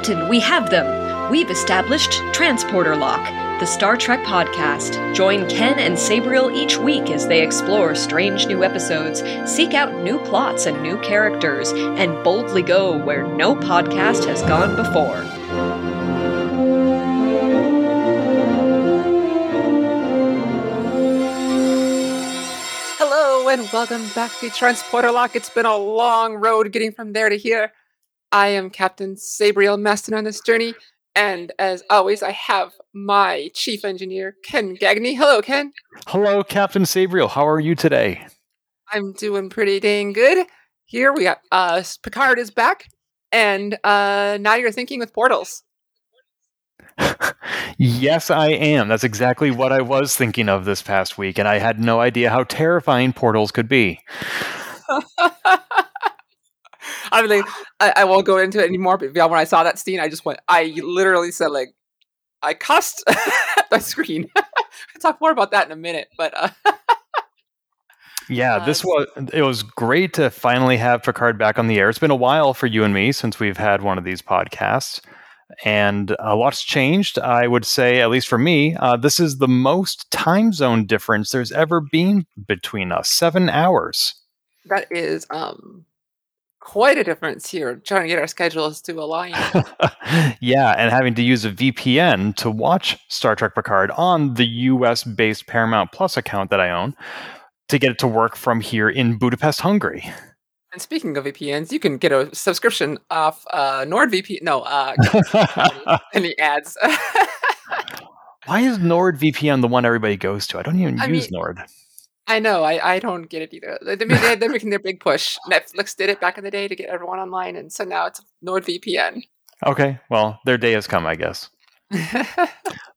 Captain, we have them! We've established Transporter Lock, the Star Trek podcast. Join Ken and Sabriel each week as they explore strange new episodes, seek out new plots and new characters, and boldly go where no podcast has gone before. Hello and welcome back to Transporter Lock. It's been a long road getting from there to here. I am Captain Sabriel Maston on this journey, and as always, I have my chief engineer, Ken Gagney. Hello, Ken. Hello, Captain Sabriel. How are you today? I'm doing pretty dang good. Here we got uh Picard is back, and uh now you're thinking with portals. yes, I am. That's exactly what I was thinking of this past week, and I had no idea how terrifying portals could be. I mean, I, I won't go into it anymore. But yeah, when I saw that scene, I just went. I literally said like, I cussed the screen. I'll talk more about that in a minute, but. Uh, yeah, uh, this was it was great to finally have Picard back on the air. It's been a while for you and me since we've had one of these podcasts, and a lot's changed. I would say, at least for me, uh, this is the most time zone difference there's ever been between us. Seven hours. That is um quite a difference here trying to get our schedules to align. yeah, and having to use a VPN to watch Star Trek Picard on the US based Paramount Plus account that I own to get it to work from here in Budapest, Hungary. And speaking of VPNs, you can get a subscription off uh, NordVPN. No, uh, any ads. Why is NordVPN the one everybody goes to? I don't even I use mean, Nord. I know. I, I don't get it either. They, they, they're making their big push. Netflix did it back in the day to get everyone online, and so now it's NordVPN. Okay, well, their day has come, I guess.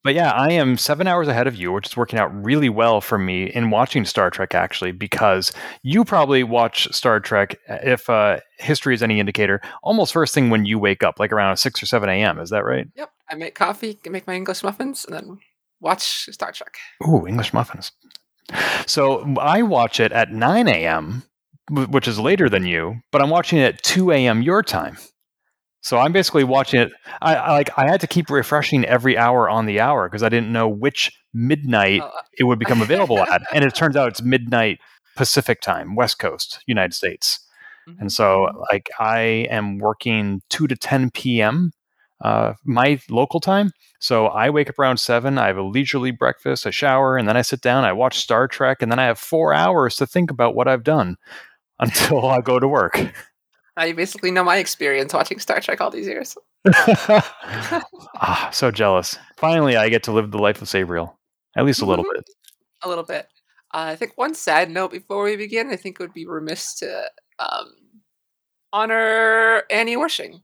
but yeah, I am seven hours ahead of you, which is working out really well for me in watching Star Trek, actually, because you probably watch Star Trek, if uh, history is any indicator, almost first thing when you wake up, like around 6 or 7 a.m. Is that right? Yep. I make coffee, make my English muffins, and then watch Star Trek. Ooh, English muffins. So I watch it at 9 a.m., which is later than you, but I'm watching it at 2 a.m. your time. So I'm basically watching it. I, I like I had to keep refreshing every hour on the hour because I didn't know which midnight oh. Uh, it would become available at, and it turns out it's midnight Pacific time, West Coast, United States. Mm-hmm. And so, like, I am working 2 to 10 p.m uh, my local time. So I wake up around seven. I have a leisurely breakfast, a shower, and then I sit down. I watch Star Trek, and then I have four hours to think about what I've done until I go to work. Now you basically know my experience watching Star Trek all these years. ah, so jealous. Finally, I get to live the life of Sabriel, at least a little mm-hmm. bit. A little bit. Uh, I think one sad note before we begin. I think it would be remiss to um, honor Annie Wersching.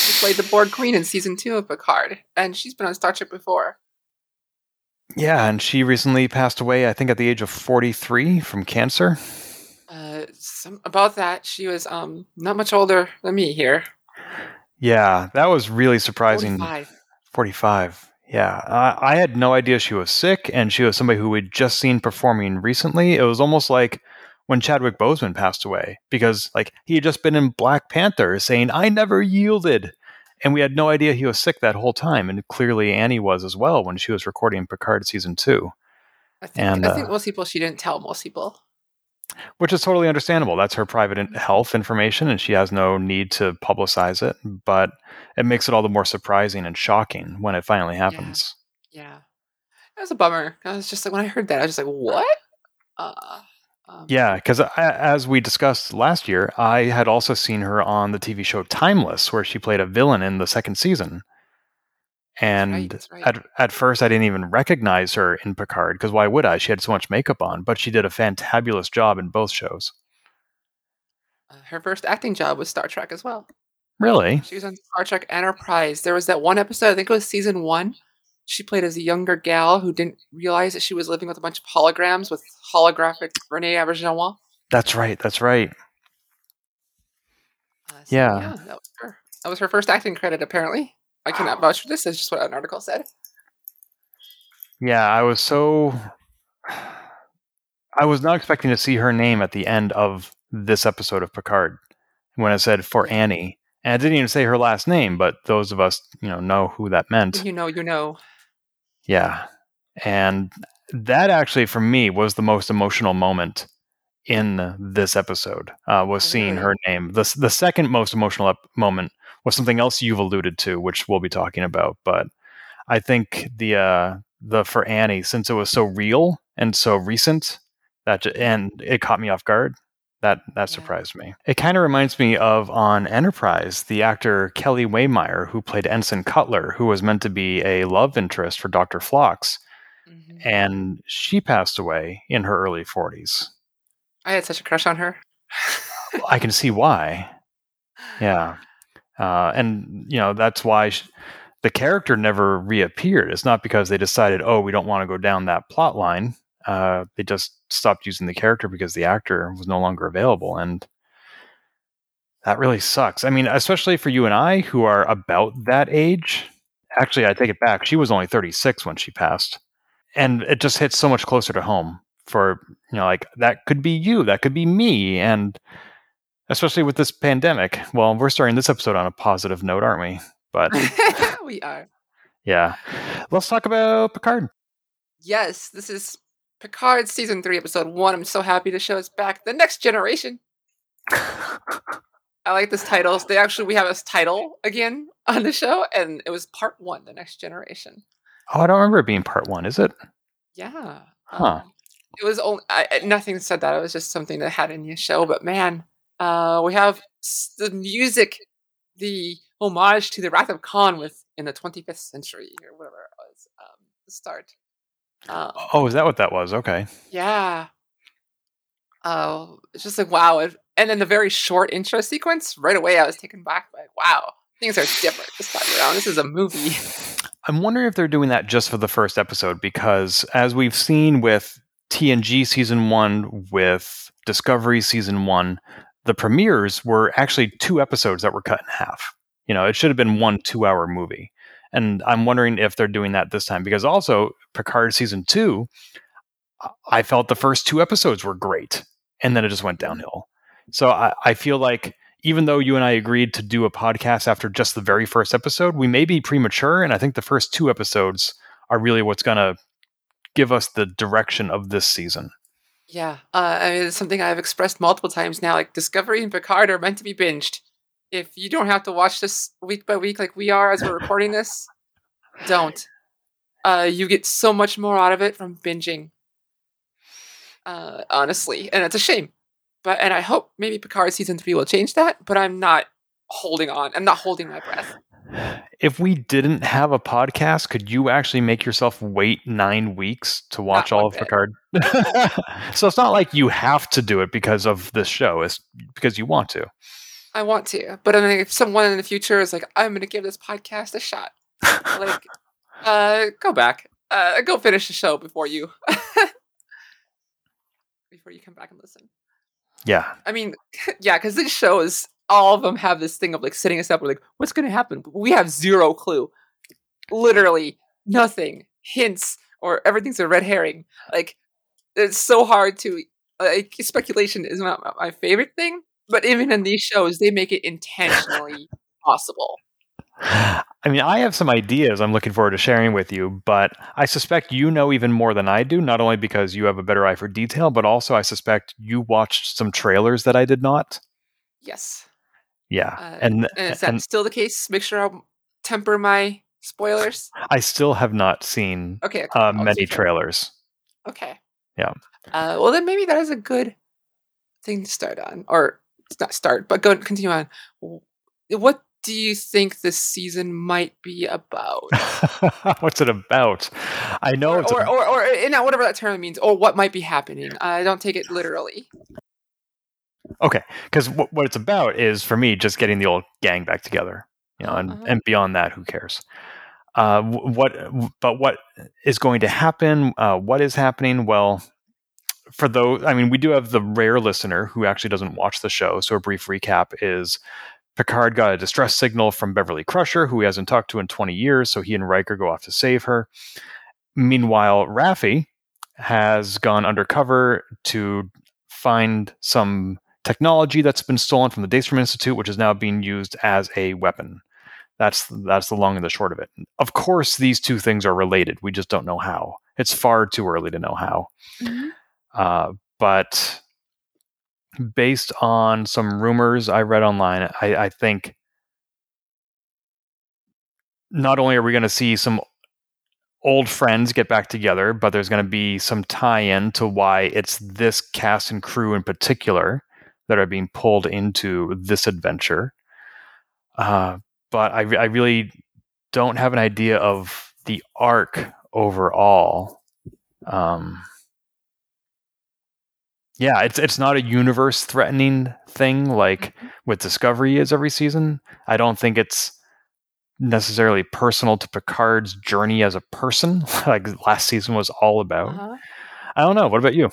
She played the Borg Queen in season two of Picard, and she's been on Star Trek before. Yeah, and she recently passed away, I think, at the age of 43 from cancer. Uh, some, about that, she was um not much older than me here. Yeah, that was really surprising. 45. 45. Yeah, I, I had no idea she was sick, and she was somebody who we'd just seen performing recently. It was almost like when Chadwick Boseman passed away because like he had just been in Black Panther saying I never yielded and we had no idea he was sick that whole time and clearly Annie was as well when she was recording Picard season 2. I think and, I think uh, most people she didn't tell most people. Which is totally understandable. That's her private health information and she has no need to publicize it, but it makes it all the more surprising and shocking when it finally happens. Yeah. yeah. It was a bummer. I was just like when I heard that I was just like what? Uh um, yeah, because as we discussed last year, I had also seen her on the TV show Timeless, where she played a villain in the second season. And right, right. At, at first, I didn't even recognize her in Picard because why would I? She had so much makeup on, but she did a fantabulous job in both shows. Uh, her first acting job was Star Trek as well. Really? She was on Star Trek Enterprise. There was that one episode, I think it was season one, she played as a younger gal who didn't realize that she was living with a bunch of holograms with holographic Rene Auberjonois. That's right. That's right. Uh, so, yeah. yeah. that was her. That was her first acting credit, apparently. I cannot vouch for this. That's just what an article said. Yeah, I was so. I was not expecting to see her name at the end of this episode of Picard when it said for Annie. And I didn't even say her last name, but those of us, you know, know who that meant. You know, you know. Yeah. And that actually, for me, was the most emotional moment in this episode. Uh, was Oh, seeing her name. the The second most emotional ep- moment was something else you've alluded to, which we'll be talking about. But I think the uh, the for Annie, since it was so real and so recent, that and it caught me off guard. That that Yeah. surprised me. It kind of reminds me of on Enterprise, the actor Kellie Waymire, who played Ensign Cutler, who was meant to be a love interest for Doctor Phlox, Mhm. and she passed away in her early forties. I had such a crush on her. I can see why. Yeah. Uh, and you know that's why sh- the character never reappeared. It's not because they decided, oh, we don't want to go down that plot line. Uh, they just stopped using the character because the actor was no longer available, and that really sucks. I mean, especially for you and I, who are about that age. Actually, I take it back. She was only 36 when she passed, and it just hits so much closer to home. For you know, like that could be you, that could be me, and especially with this pandemic. Well, we're starting this episode on a positive note, aren't we? But we are. yeah, let's talk about Picard. Yes, this is Picard season three, episode one. I'm so happy to show us back the next generation. I like this title. They actually we have this title again on the show, and it was part one, the next generation. Oh, I don't remember it being part one. Is it? Yeah. Huh. um, it was only I, I- nothing said that. It was just something that had in the show. But man, uh, we have the music, the homage to the Wrath of Khan with in the 25th century or whatever it was. Um, the start. Um, Oh, is that what that was? Okay. yeah. Oh, it's just like wow. And then the very short intro sequence, right away I was taken back. Like, wow, things are different this time around. This is a movie. I'm wondering if they're doing that just for the first episode because, as we've seen with TNG season one, with Discovery season one, the premieres were actually two episodes that were cut in half. You know, it should have been one two hour movie. And I'm wondering if they're doing that this time because also Picard season two, I felt the first two episodes were great and then it just went downhill. So I, I feel like even though you and I agreed to do a podcast after just the very first episode, we may be premature. And I think the first two episodes are really what's going to give us the direction of this season. Yeah, uh, I mean, it's something I've expressed multiple times now. Like Discovery and Picard are meant to be binged. If you don't have to watch this week by week like we are as we're recording this, don't. Uh, you get so much more out of it from binging. Uh, honestly, and it's a shame. But and I hope maybe Picard season three will change that. But I'm not holding on. I'm not holding my breath. If we didn't have a podcast, could you actually make yourself wait nine weeks to watch Not all of bit. Picard? so it's not like you have to do it because of this show. It's because you want to. I want to, but I mean, if someone in the future is like, I'm going to give this podcast a shot, like, uh, go back, uh, go finish the show before you, before you come back and listen. Yeah. I mean, yeah, because this show is all of them have this thing of like setting us up. We're like, what's going to happen? We have zero clue, literally nothing, hints, or everything's a red herring. Like, it's so hard to like speculation is not my favorite thing, but even in these shows, they make it intentionally possible. I mean, I have some ideas I'm looking forward to sharing with you, but I suspect you know even more than I do, not only because you have a better eye for detail, but also I suspect you watched some trailers that I did not. Yes, Yeah. uh, and and is that and still the case? Make sure I temper my spoilers. I still have not seen Okay, okay, uh, many trailers. Okay. Yeah. Uh, well, then maybe that is a good thing to start on, or not start, but go continue on. What do you think this season might be about? What's it about? I know or, it's or, or, or, you know, whatever that term means, or what might be happening. I don't take it literally. okay because what, what it's about is for me just getting the old gang back together you know and, Uh-huh. and beyond that who cares uh, what but what is going to happen uh, what is happening well for those i mean we do have the rare listener who actually doesn't watch the show so a brief recap is picard got a distress signal from beverly crusher who he hasn't talked to in 20 years so he and riker go off to save her meanwhile raffi has gone undercover to find some technology that's been stolen from the Daystrom Institute, which is now being used as a weapon. That's that's the long and the short of it. Of course, these two things are related. We just don't know how. It's far too early to know how. Mm-hmm. Uh, but based on some rumors I read online, I, I think not only are we going to see some old friends get back together, but there's going to be some tie in to why it's this cast and crew in particular that are being pulled into this adventure. Uh, but I, I really don't have an idea of the arc overall. Um, yeah, it's it's not a universe threatening thing like with Discovery is every season. I don't think it's necessarily personal to Picard's journey as a person, like last season was all about. Uh-huh. I don't know. What about you?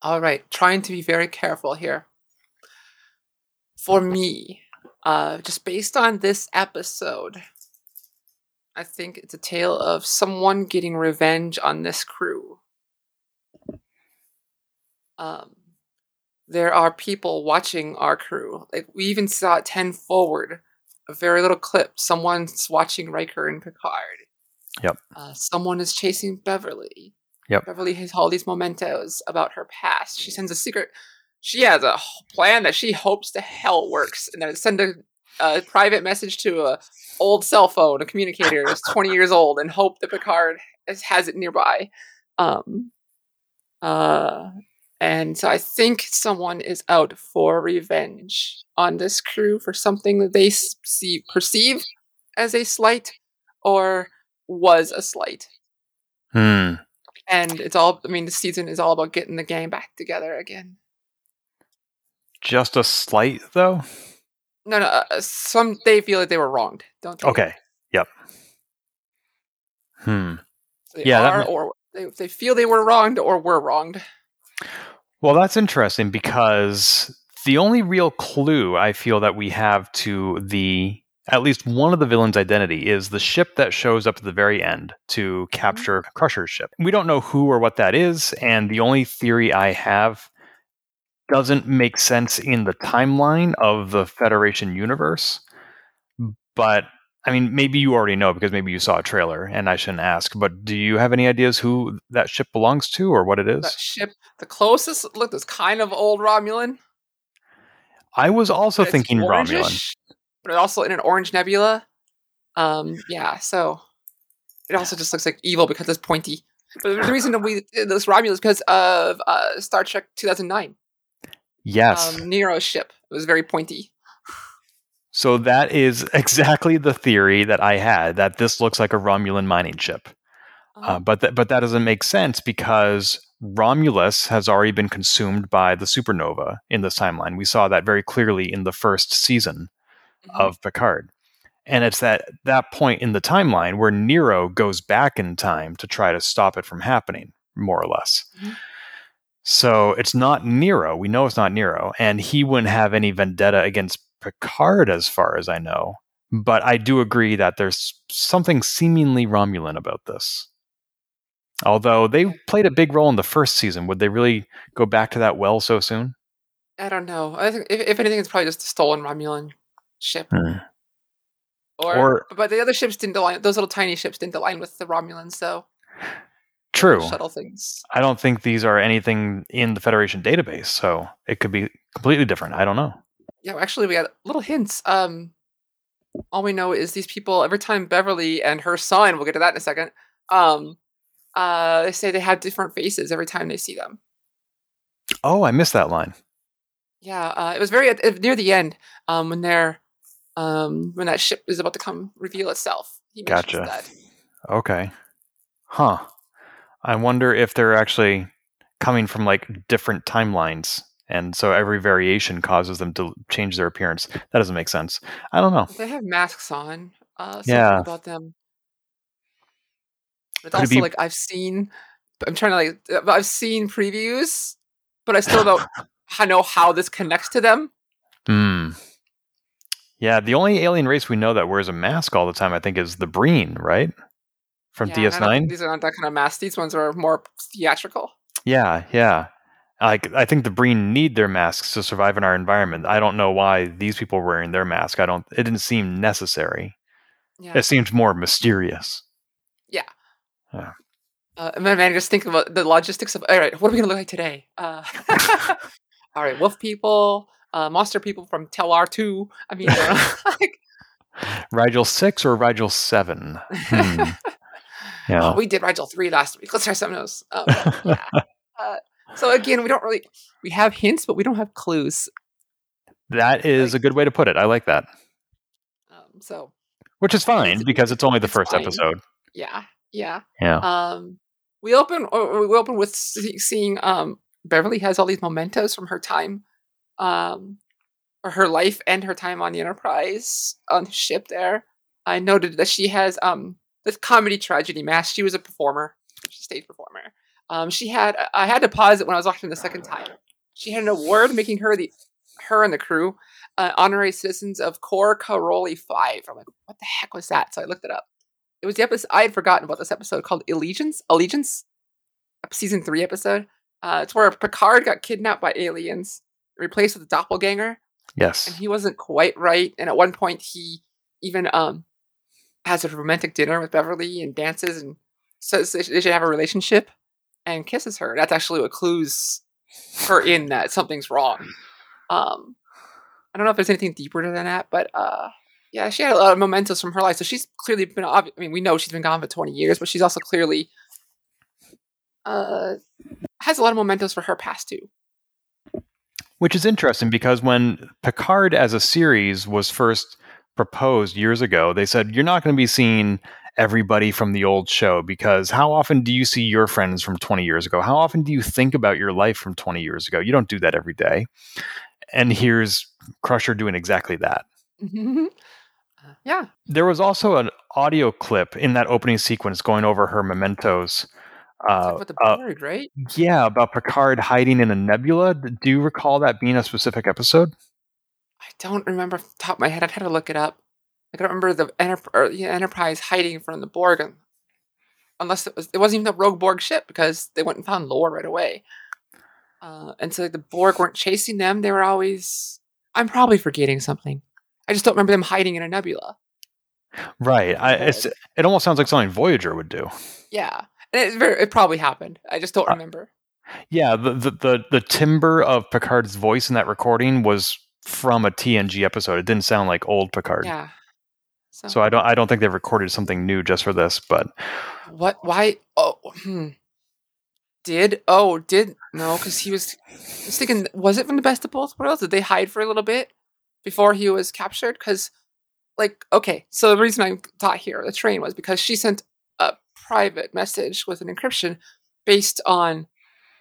All right, trying to be very careful here. For me, uh, just based on this episode, I think it's a tale of someone getting revenge on this crew. Um, there are people watching our crew. Like we even saw at ten forward, a very little clip. Someone's watching Riker and Picard. Yep. Uh, someone is chasing Beverly. Yep. Beverly has all these mementos about her past. She sends a secret. She has a plan that she hopes to hell works, and then send a, a private message to a old cell phone, a communicator that's twenty years old, and hope that Picard has, has it nearby. Um, uh, and so I think someone is out for revenge on this crew for something that they see perceive as a slight or was a slight. Hmm. And it's all I mean the season is all about getting the gang back together again. Just a slight though. No, no, uh, some they feel like they were wronged. Don't they? Okay. Yep. Hmm. They Yeah, are, ma- or they, they feel they were wronged or were wronged. Well, that's interesting because the only real clue I feel that we have to the at least one of the villain's identity is the ship that shows up at the very end to mm-hmm. capture Crusher's ship. We don't know who or what that is, and the only theory I have doesn't make sense in the timeline of the Federation universe. But I mean, maybe you already know because maybe you saw a trailer, and I shouldn't ask. But do you have any ideas who that ship belongs to or what it is? That ship, the closest look, is kind of old Romulan. I was also but thinking Romulan. but also in an orange nebula. Um, yeah, so it also just looks like evil because it's pointy. But the reason that we this Romulan is because of uh, Star Trek 2009. Yes. Um, Nero's ship. It was very pointy. So that is exactly the theory that I had that this looks like a Romulan mining ship. Uh, Um, but th- but that doesn't make sense because Romulus has already been consumed by the supernova in this timeline. We saw that very clearly in the first season mhm. of Picard. And it's that that point in the timeline where Nero goes back in time to try to stop it from happening, more or less. Mhm. So it's not Nero. We know it's not Nero, and he wouldn't have any vendetta against Picard, as far as I know. But I do agree that there's something seemingly Romulan about this. Although they played a big role in the first season, would they really go back to that well so soon? I don't know. I think if, if anything, it's probably just a stolen Romulan ship. Hmm. Or, Or- but the other ships didn't align. Those little tiny ships didn't align with the Romulans, so True. shuttle things. I don't think these are anything in the Federation database, so it could be completely different. I don't know. Yeah, actually, we got little hints. Um, all we know is these people. Every time Beverly and her son, we'll get to that in a second. Um, uh, they say they have different faces every time they see them. Oh, I missed that line. Yeah, uh, it was very at- near the end. Um, when they're, um, when that ship is about to come reveal itself. Gotcha. that. Okay. Huh. I wonder if they're actually coming from like different timelines. And so every variation causes them to change their appearance. That doesn't make sense. I don't know. They have masks on. Uh, Yeah. about them. But Could it also, be- like I've seen, I'm trying to like, uh, I've seen previews, but I still don't I know how this connects to them. Hmm. Yeah, the only alien race we know that wears a mask all the time, I think, is the Breen, right? From Yeah, and I don't- DS9? These are not that kind of mask. These ones are more theatrical. Yeah, yeah. Like I think the Breen need their masks to survive in our environment. I don't know why these people were wearing their mask. I don't. It didn't seem necessary. Yeah. It seemed more mysterious. Yeah. Yeah. Uh, man, man, just think about the logistics of all right. What are we gonna look like today? Uh, all right, wolf people, uh, monster people from Tellar Two. I mean, like, Rigel six or Rigel seven? Hmm. Yeah. oh, we did Rigel Three last week. Let's try something else. Um, yeah. uh, so again, we don't really we have hints, but we don't have clues. that is a good way to put it. I like that. Um, so Which is fine because it's only the It's first fine. episode. yeah, yeah. Yeah. Um, we open or we open with seeing um Beverly has all these mementos from her time, um, or her life and her time on the Enterprise on the ship. There, I noted that she has um this comedy tragedy mask. She was a performer. She stage performer. Um, she had I had to pause it when I was watching the second time. She had an award making her the her and the crew uh, honorary citizens of Cor Caroli Five. I'm like, what the heck was that? So I looked it up it was the episode I had forgotten about this episode called Allegiance. Allegiance, season three episode. Uh, it's where Picard got kidnapped by aliens, replaced with a doppelganger, Yes, and he wasn't quite right. And at one point, he even um has a romantic dinner with Beverly and dances and says they should have a relationship and kisses her. That's actually what clues her in that something's wrong. Um, I don't know if there's anything deeper than that, but uh, yeah, she had a lot of mementos from her life. So she's clearly been. I mean, we know she's been gone for 20 years, but she's also clearly uh has a lot of mementos for her past too. Which is interesting because when Picard as a series was first proposed years ago, they said you're not going to be seeing everybody from the old show because how often do you see your friends from 20 years ago? How often do you think about your life from 20 years ago? You don't do that every day. And here's Crusher doing exactly that. Uh, yeah, There was also an audio clip in that opening sequence going over her mementos. Uh, with the uh, right? yeah, about Picard hiding in a nebula. Do you recall that being a specific episode? I don't remember off the top of my head. I'd have to look it up. I can remember the Enter- yeah, Enterprise hiding from the Borg, and- unless it was it wasn't even the Rogue Borg ship because they went and found Lore right away. Uh, and so like, the Borg weren't chasing them; they were always. I'm probably forgetting something. I just don't remember them hiding in a nebula. Right. I, it's, it almost sounds like something Voyager would do. Yeah, and it, very, it probably happened. I just don't Uh, remember. Yeah, the, the the the timbre of Picard's voice in that recording was from a TNG episode. It didn't sound like old Picard. Yeah. So, So I don't I don't think they've recorded something new just for this, but what? Why? Oh, hmm. Did oh did no? Because he was. I was thinking, was it from the best of both worlds? Did they hide for a little bit before he was captured? Because, like, okay, so the reason I thought here the train was because she sent a private message with an encryption based on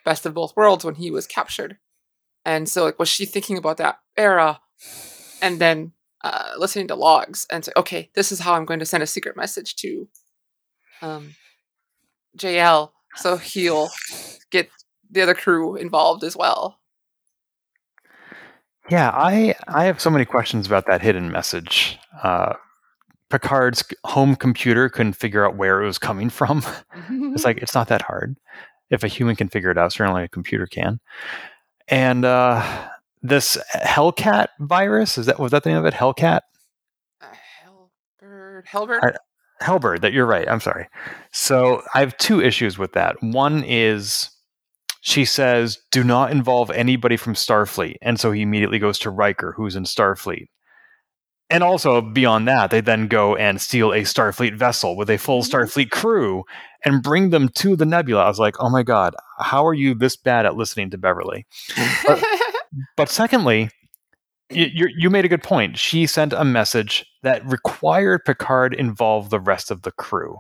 best of both worlds when he was captured, and so like, was she thinking about that era, and then uh, listening to logs and say, okay, this is how I'm going to send a secret message to um, JL, so he'll get the other crew involved as well. yeah, I I have so many questions about that hidden message. Uh, Picard's home computer couldn't figure out where it was coming from. It's like it's not that hard. If a human can figure it out, certainly a computer can. And uh, this Hellcat virus is that was that the name of it? Hellcat, Uh, Hellbird, Hellbird. I- Hellbird. That you're right. I'm sorry. So I have two issues with that. One is she says, "Do not involve anybody from Starfleet," and so he immediately goes to Riker, who's in Starfleet. And also beyond that, they then go and steal a Starfleet vessel with a full Starfleet crew and bring them to the nebula. I was like, oh my god, how are you this bad at listening to Beverly? But secondly, you, you made a good point. She sent a message that required Picard involve the rest of the crew.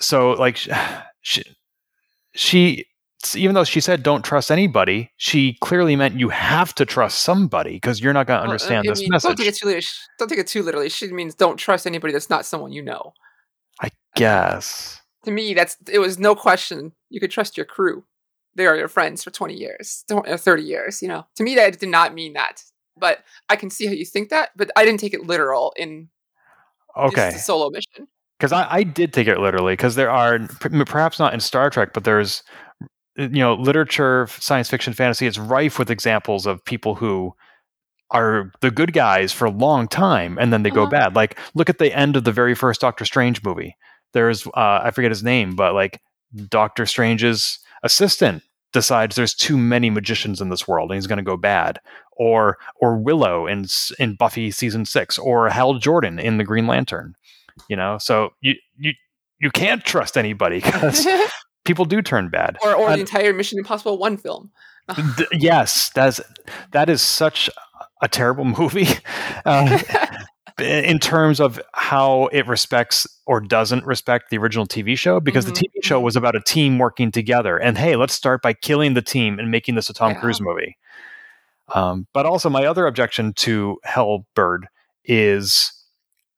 So, like, she, she even though she said don't trust anybody, she clearly meant you have to trust somebody because you're not going to Well, uh, understand I this mean, message. Don't take it too literally. Don't take it too literally. She means don't trust anybody that's not someone you know. I guess. To me, that's it was no question. You could trust your crew. They are your friends for twenty years, or thirty years. You know, to me, that did not mean that. But I can see how you think that. But I didn't take it literal in Okay. solo mission. because I, I did take it literally because there are perhaps not in Star Trek, but there's you know, literature, science fiction, fantasy, it's rife with examples of people who are the good guys for a long time and then they go Uh-huh. bad. Like, look at the end of the very first Doctor Strange movie. There's, uh, I forget his name, but like Doctor Strange's assistant decides there's too many magicians in this world and he's going to go bad. Or, or Willow in in Buffy season six, or Hal Jordan in the Green Lantern. You know, so you you you can't trust anybody because people do turn bad. or or the And- entire Mission Impossible one film. Th- yes, that's that is such a terrible movie uh, in terms of how it respects or doesn't respect the original TV show. Because Mhm, the TV show was about a team working together, and hey, let's start by killing the team and making this a Tom Yeah. Cruise movie. Um, but also, my other objection to Hellbird is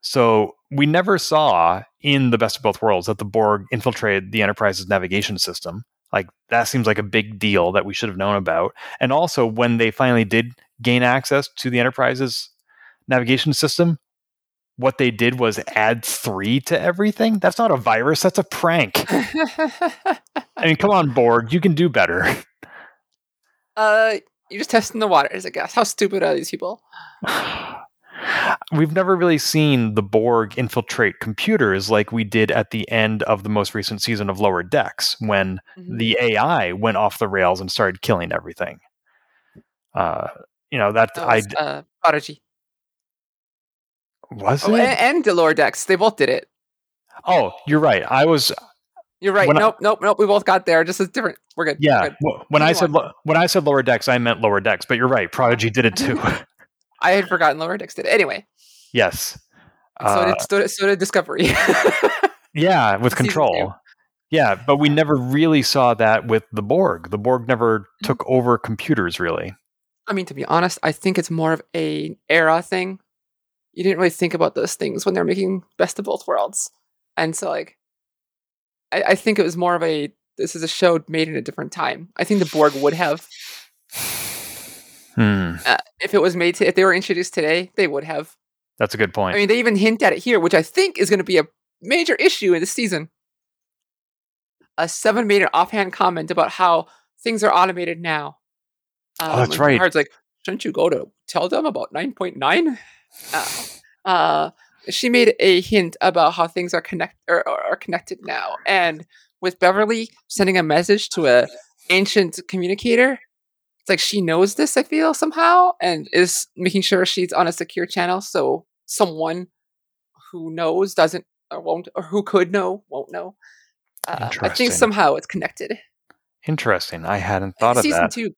so we never saw in the best of both worlds that the Borg infiltrated the Enterprise's navigation system. Like that seems like a big deal that we should have known about. And also, when they finally did gain access to the Enterprise's navigation system, what they did was add three to everything. That's not a virus. That's a prank. I mean, come on, Borg, you can do better. uh, you're just testing the waters, I guess. How stupid are these people? We've never really seen the Borg infiltrate computers like we did at the end of the most recent season of Lower Decks when Mhm. the AI went off the rails and started killing everything. Uh, you know that That I uh, Prodigy. Was Oh, it. and, and the lower decks. They both did it. oh, you're right. I was You're right. When I- nope, nope, nope. We both got there. Just as different. We're good. We're yeah. good. wh- When I said lo- when I said Lower Decks, I meant Lower Decks. But you're right. Prodigy did it too. I had forgotten lower decks did it. Anyway, yes. so, Uh, did, so, did, so did Discovery. Yeah, with control. Yeah, but we never really saw that with the Borg. The Borg never Mm-hmm. took over computers, really. I mean, to be honest, I think it's more of a era thing. You didn't really think about those things when they're making Best of Both Worlds, and so like, I, I think it was more of a this is a show made in a different time. I think the Borg would have, Hmm, uh, if it was made to, if they were introduced today, they would have. that's a good point. I mean, they even hint at it here, which I think is going to be a major issue in this season. A seven made an offhand comment about how things are automated now. Um, Oh, that's right. Picard's like, shouldn't you go to tell them about nine point nine? Uh, she made a hint about how things are connect or, or are connected now, and with Beverly sending a message to a ancient communicator, it's like she knows this. I feel somehow, and is making sure she's on a secure channel, so someone who knows doesn't or won't or who could know won't know. Uh, I think somehow it's connected. Interesting. I hadn't thought of Season that. two,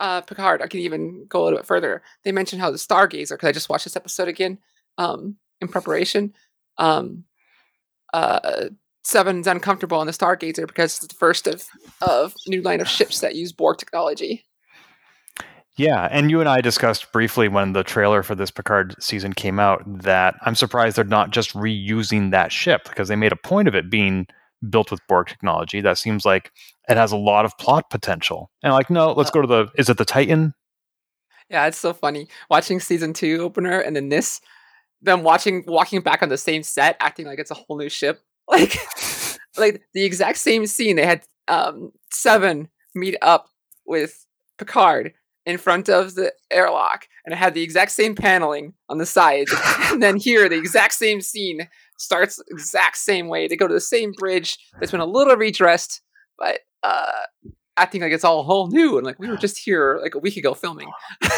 uh, Picard. I can even go a little bit further. They mentioned how the Stargazer, because I just watched this episode again um, in preparation. Um, uh, Seven's uncomfortable on the Stargazer because it's the first of of new line of ships that use Borg technology. Yeah, and you and I discussed briefly when the trailer for this Picard season came out that I'm surprised they're not just reusing that ship because they made a point of it being built with Borg technology. That seems like it has a lot of plot potential. And like, no, let's go to the is it the Titan? Yeah, it's so funny watching season two opener and then this, them watching walking back on the same set, acting like it's a whole new ship. Like, like the exact same scene. They had um Seven meet up with Picard in front of the airlock, and it had the exact same paneling on the sides. and then here, the exact same scene starts exact same way. They go to the same bridge. That's been a little redressed, but uh acting like it's all whole new and like we were just here like a week ago filming.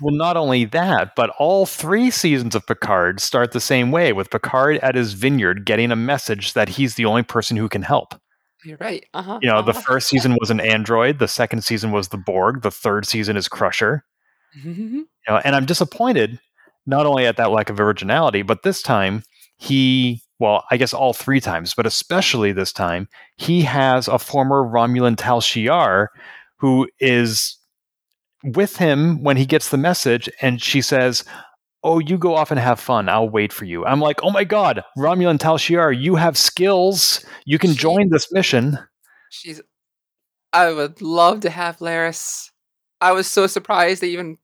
Well, not only that, but all three seasons of Picard start the same way with Picard at his vineyard getting a message that he's the only person who can help. You're right. Uh-huh. You know, the uh-huh. first season was an android, the second season was the Borg, the third season is Crusher. Mhm. You know, and I'm disappointed not only at that lack of originality, but this time he, well, I guess all three times, but especially this time, he has a former Romulan Tal Shiar who is with him when he gets the message, and she says, Oh, you go off and have fun. I'll wait for you. I'm like, oh my god, Romulan Tal Shiar, you have skills. You can She- join this mission. She's. I would love to have Laris. I was so surprised they even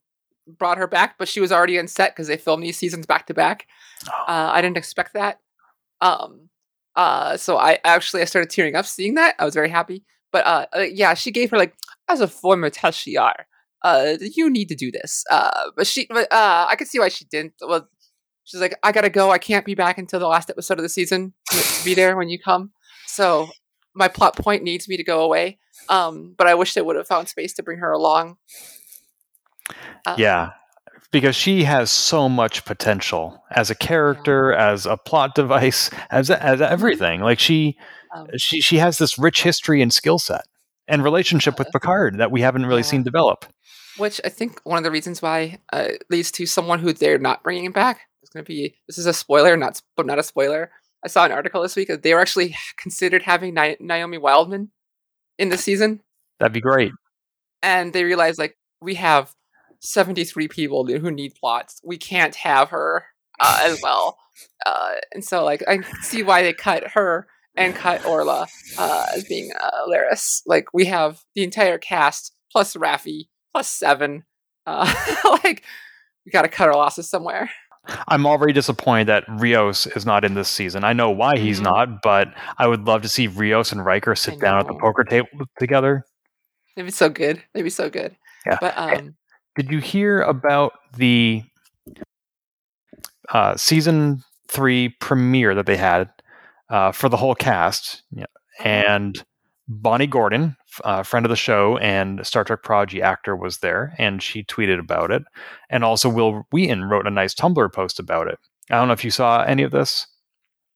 brought her back, but she was already on set because they filmed these seasons back to back. Oh. Uh, I didn't expect that. Um. Uh. So I actually I started tearing up seeing that. I was very happy. But uh, uh, yeah, she gave her like as a former Tal Shiar, uh, you need to do this. Uh, but she, but uh, I could see why she didn't. Well, she's like, I gotta go. I can't be back until the last episode of the season to be there when you come. So my plot point needs me to go away. Um, but I wish they would have found space to bring her along. Uh, yeah, because she has so much potential as a character, yeah. as a plot device, as as mm-hmm. everything. Like she, um, she she has this rich history and skill set and relationship with Picard that we haven't really yeah. seen develop. Which I think one of the reasons why uh, leads to someone who they're not bringing back. It's going to be this is a spoiler, not but not a spoiler. I saw an article this week that they were actually considered having Ni- Naomi Wildman in the season. That'd be great. And they realized like we have 73 people who need plots. We can't have her uh, as well. Uh, and so like I see why they cut her and cut Orla uh, as being uh, Laris. Like we have the entire cast plus Raffi plus seven. Uh, like we got to cut our losses somewhere. I'm already disappointed that Rios is not in this season. I know why he's mm-hmm. not, but I would love to see Rios and Riker sit down at the poker table together. It'd be so good. It'd be so good. Yeah. But um, did you hear about the uh, season three premiere that they had uh, for the whole cast? Yeah. And Bonnie Gordon, a friend of the show and Star Trek Prodigy actor, was there, and she tweeted about it. And also, Wil Wheaton wrote a nice Tumblr post about it. I don't know if you saw any of this.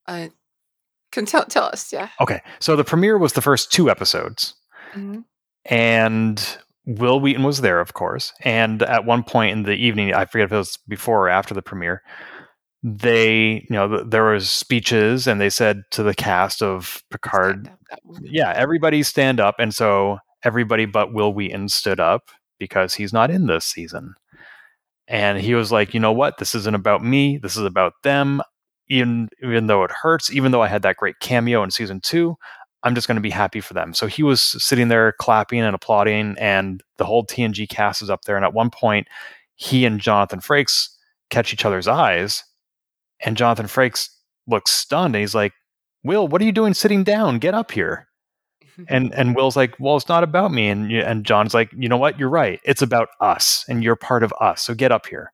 I can tell tell us, yeah. Okay, so the premiere was the first two episodes, mm-hmm. and Wil Wheaton was there, of course. And at one point in the evening, I forget if it was before or after the premiere, they, you know, there was speeches, and they said to the cast of Picard, yeah, everybody stand up. And so everybody but Wil Wheaton stood up because he's not in this season. And he was like, you know what? This isn't about me. This is about them. Even even though it hurts, even though I had that great cameo in season two, I'm just going to be happy for them. So he was sitting there clapping and applauding, and the whole TNG cast is up there. And at one point, he and Jonathan Frakes catch each other's eyes, and Jonathan Frakes looks stunned, and he's like, "Will, what are you doing sitting down? Get up here." and and Wil's like, "Well, it's not about me," and and John's like, "You know what? You're right. It's about us, and you're part of us. So get up here."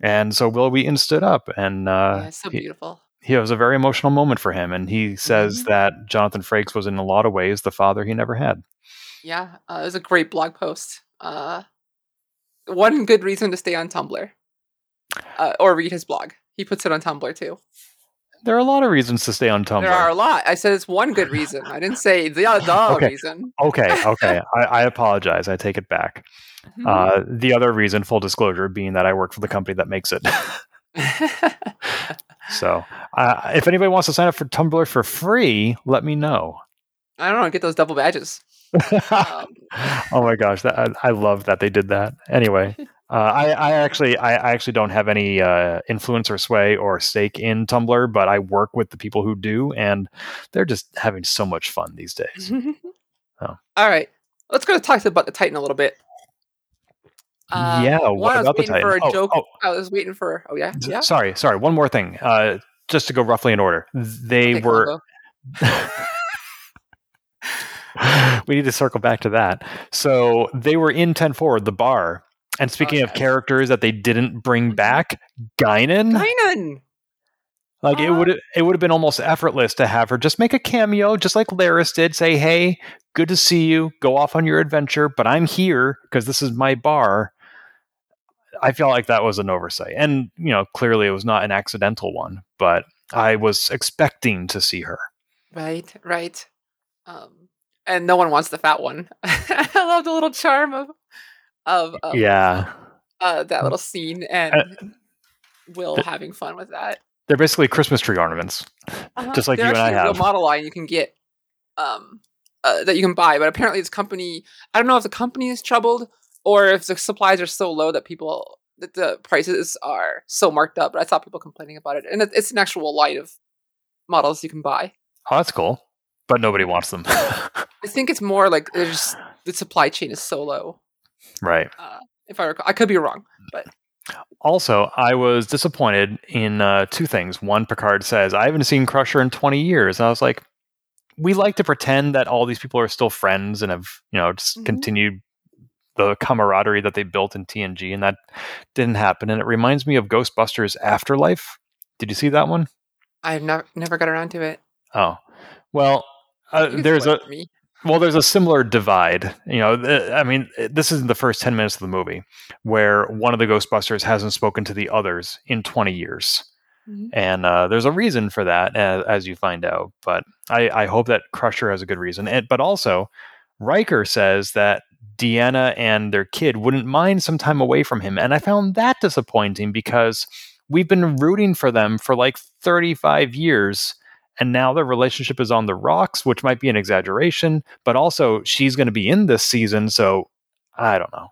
And so Wil Wheaton stood up, and uh, yeah, so beautiful it was a very emotional moment for him, and he says mm-hmm. that Jonathan Frakes was in a lot of ways the father he never had. Yeah, uh, it was a great blog post. Uh, one good reason to stay on Tumblr uh, or read his blog. He puts it on Tumblr too. There are a lot of reasons to stay on Tumblr. There are a lot. I said it's one good reason. I didn't say the other okay. reason. okay, okay. I, I, apologize. I take it back. Mm-hmm. Uh, the other reason, full disclosure, being that I work for the company that makes it. So, uh, if anybody wants to sign up for Tumblr for free, let me know. I don't know. Get those double badges. um. oh my gosh, that, I, I, love that they did that. Anyway, uh, I, I, actually, I, I, actually don't have any uh, influence or sway or stake in Tumblr, but I work with the people who do, and they're just having so much fun these days. oh. All right, let's go to talk about the Titan a little bit. Uh, yeah, what about the Titan? oh, joke. Oh. I was waiting for. Oh yeah, yeah. Sorry, sorry. One more thing. Uh, just to go roughly in order, they okay, were. we need to circle back to that. So they were in ten forward, the bar. And speaking of characters that they didn't bring mm-hmm. back, Guinan. Guinan. Like uh, it would it would have been almost effortless to have her just make a cameo, just like Laris did. Say, "Hey, good to see you. Go off on your adventure, but I'm here because this is my bar." I feel like that was an oversight. And, you know, clearly it was not an accidental one, but I was expecting to see her. Right, right. Um, and no one wants the fat one. I love the little charm of, of, of yeah, uh, that little scene and uh, Wil the, having fun with that. They're basically Christmas tree ornaments, uh-huh. just like They're you and I have. A model line you can get, um, uh, that you can buy, but apparently this company, I don't know if the company is troubled or if the supplies are so low that people that the prices are so marked up. But I saw people complaining about it, and it's an actual line of models you can buy. Oh, that's cool, but nobody wants them. I think it's more like there's the supply chain is so low. Right. Uh, if I recall, I could be wrong, but. Also, I was disappointed in uh, two things. One, Picard says, "I haven't seen Crusher in 20 years," and I was like, we like to pretend that all these people are still friends and have you know just Mhm. continued the camaraderie that they built in TNG, and that didn't happen. And it reminds me of Ghostbusters Afterlife. Did you see that one? I've never never got around to it. Oh, well, uh, there's a me. well, there's a similar divide. You know, th- I mean, this isn't the first ten minutes of the movie where one of the Ghostbusters hasn't spoken to the others in 20 years. Mhm. and uh, there's a reason for that as, as you find out but I, I hope that crusher has a good reason and, but also Riker says that deanna and their kid wouldn't mind some time away from him and i found that disappointing because we've been rooting for them for like 35 years and now their relationship is on the rocks which might be an exaggeration but also she's going to be in this season so i don't know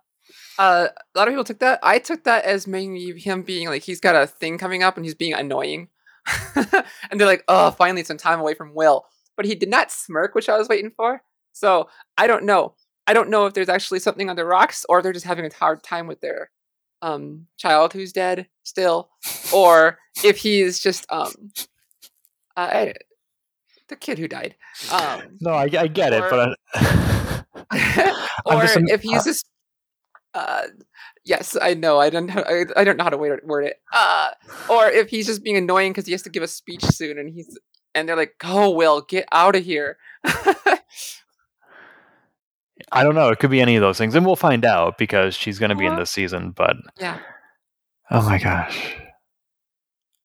Uh, a lot of people took that. I took that as mainly him being like he's got a thing coming up and he's being annoying, and they're like, "Oh, finally some time away from Will." But he did not smirk, which I was waiting for. So I don't know. I don't know if there's actually something on the rocks, or they're just having a hard time with their um child who's dead still, or if he's just um uh, the kid who died. Um, no i, I get it but I, or just if he's just uh yes i know i don't know I, I don't know how to word, word it uh or if he's just being annoying because he has to give a speech soon and he's and they're like go will get out of here I don't know. It could be any of those things, and we'll find out because she's going to be in Uh-huh. this season. But yeah oh my gosh.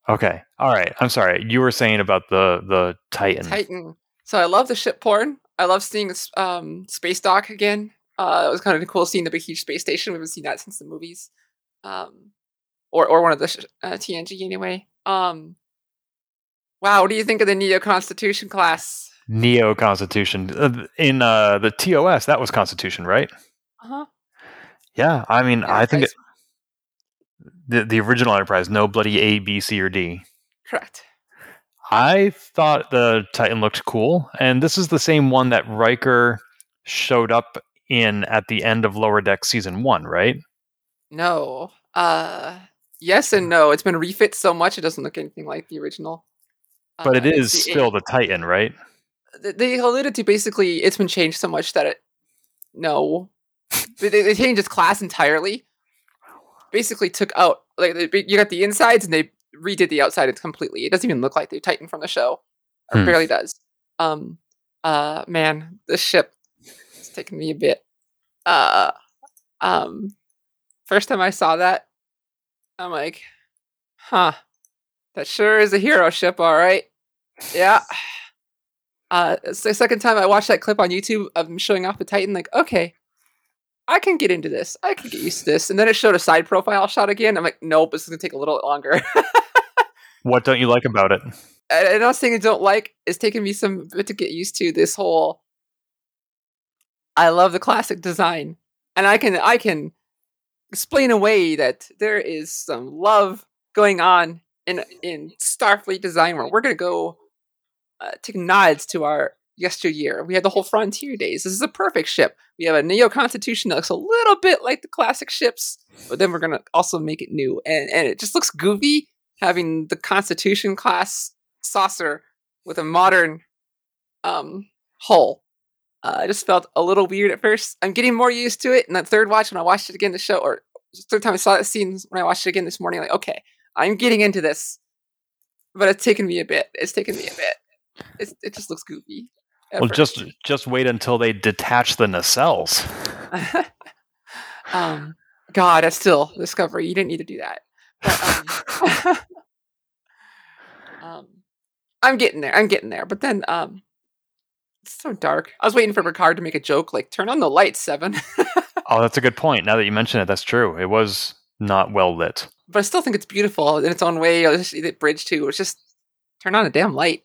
Okay, all right. I'm sorry. You were saying about the the Titan. titan so i love the ship porn i love seeing um space dock again uh it was kind of cool seeing the big huge space station we haven't seen that since the movies um or or one of the sh- uh, tng anyway um wow what do you think of the neo constitution class Neo Constitution uh, in uh, the TOS. That was Constitution, right? uh-huh Yeah. I mean, I think it, the the original Enterprise, no bloody A, B, C, or D. correct I thought the Titan looked cool, and this is the same one that Riker showed up in at the end of Lower Deck season one, right? No. Uh yes and no. It's been refit so much it doesn't look anything like the original. But Uh, it's the- still the Titan, right? They alluded to basically it's been changed so much that it no. they, they they changed its class entirely. Basically took out like they- you got the insides and they redid the outside completely. It doesn't even look like the Titan from the show. Or Hmm. barely does. Um uh man, this ship it's taken me a bit. Uh um first time I saw that, I'm like, huh. That sure is a hero ship, all right. Yeah. Uh, the second time I watched that clip on YouTube of him showing off the Titan, like, okay, I can get into this. I can get used to this. And then it showed a side profile shot again. I'm like, nope, this is gonna take a little longer. What don't you like about it? and and not saying I don't like. It's taken me some bit to get used to this whole. I love the classic design, and I can I can explain away that there is some love going on in in Starfleet design where we're gonna go uh, take nods to our yesteryear. We had the whole Frontier days. This is a perfect ship. We have a Neo Constitution that looks a little bit like the classic ships, but then we're gonna also make it new, and and it just looks goofy having the Constitution class saucer with a modern um hull. Uh, I just felt a little weird at first. I'm getting more used to it. And that third watch, when I watched it again, the show, or third time I saw that scene when I watched it again this morning, like, okay, I'm getting into this. But it's taken me a bit. It's taken me a bit. It's, it just looks goofy. at Well, first. just just wait until they detach the nacelles. um, God, that's still Discovery. You didn't need to do that. But, um, um, I'm getting there. I'm getting there. But then, um, it's so dark. I was waiting for Picard to make a joke like, "Turn on the lights, Seven." Oh, that's a good point. Now that you mention it, that's true. It was not well lit. but I still think it's beautiful in its own way. The bridge too. It's just turn on a damn light.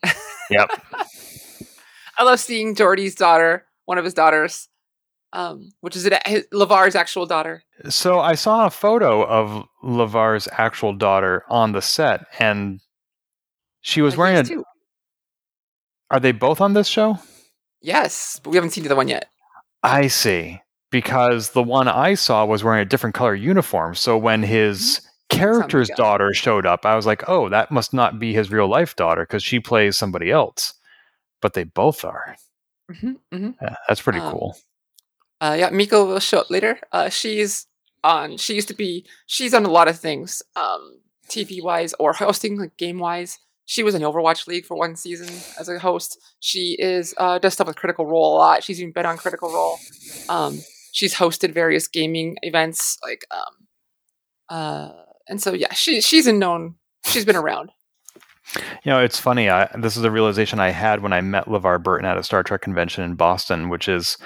Yep. I love seeing Geordi's daughter, one of his daughters, um, which is it, his, LeVar's actual daughter. So I saw a photo of LeVar's actual daughter on the set, and she was Like wearing a. two. Are they both on this show? Yes, but we haven't seen the other one yet. I see. Because the one I saw was wearing a different color uniform. So when his character's daughter showed up, I was like, oh, that must not be his real life daughter because she plays somebody else. but they both are. hmm hmm Yeah, that's pretty Um, cool. Uh, yeah, Mica will show up later. Uh, she's on. She used to be. She's on a lot of things, um, TV wise or hosting, like game wise. She was in Overwatch League for one season as a host. She is uh, does stuff with Critical Role a lot. She's even been on Critical Role. Um, she's hosted various gaming events, like um, uh, and so yeah, she she's a known. She's been around. You know, it's funny. I, this is a realization I had when I met LeVar Burton at a Star Trek convention in Boston, which is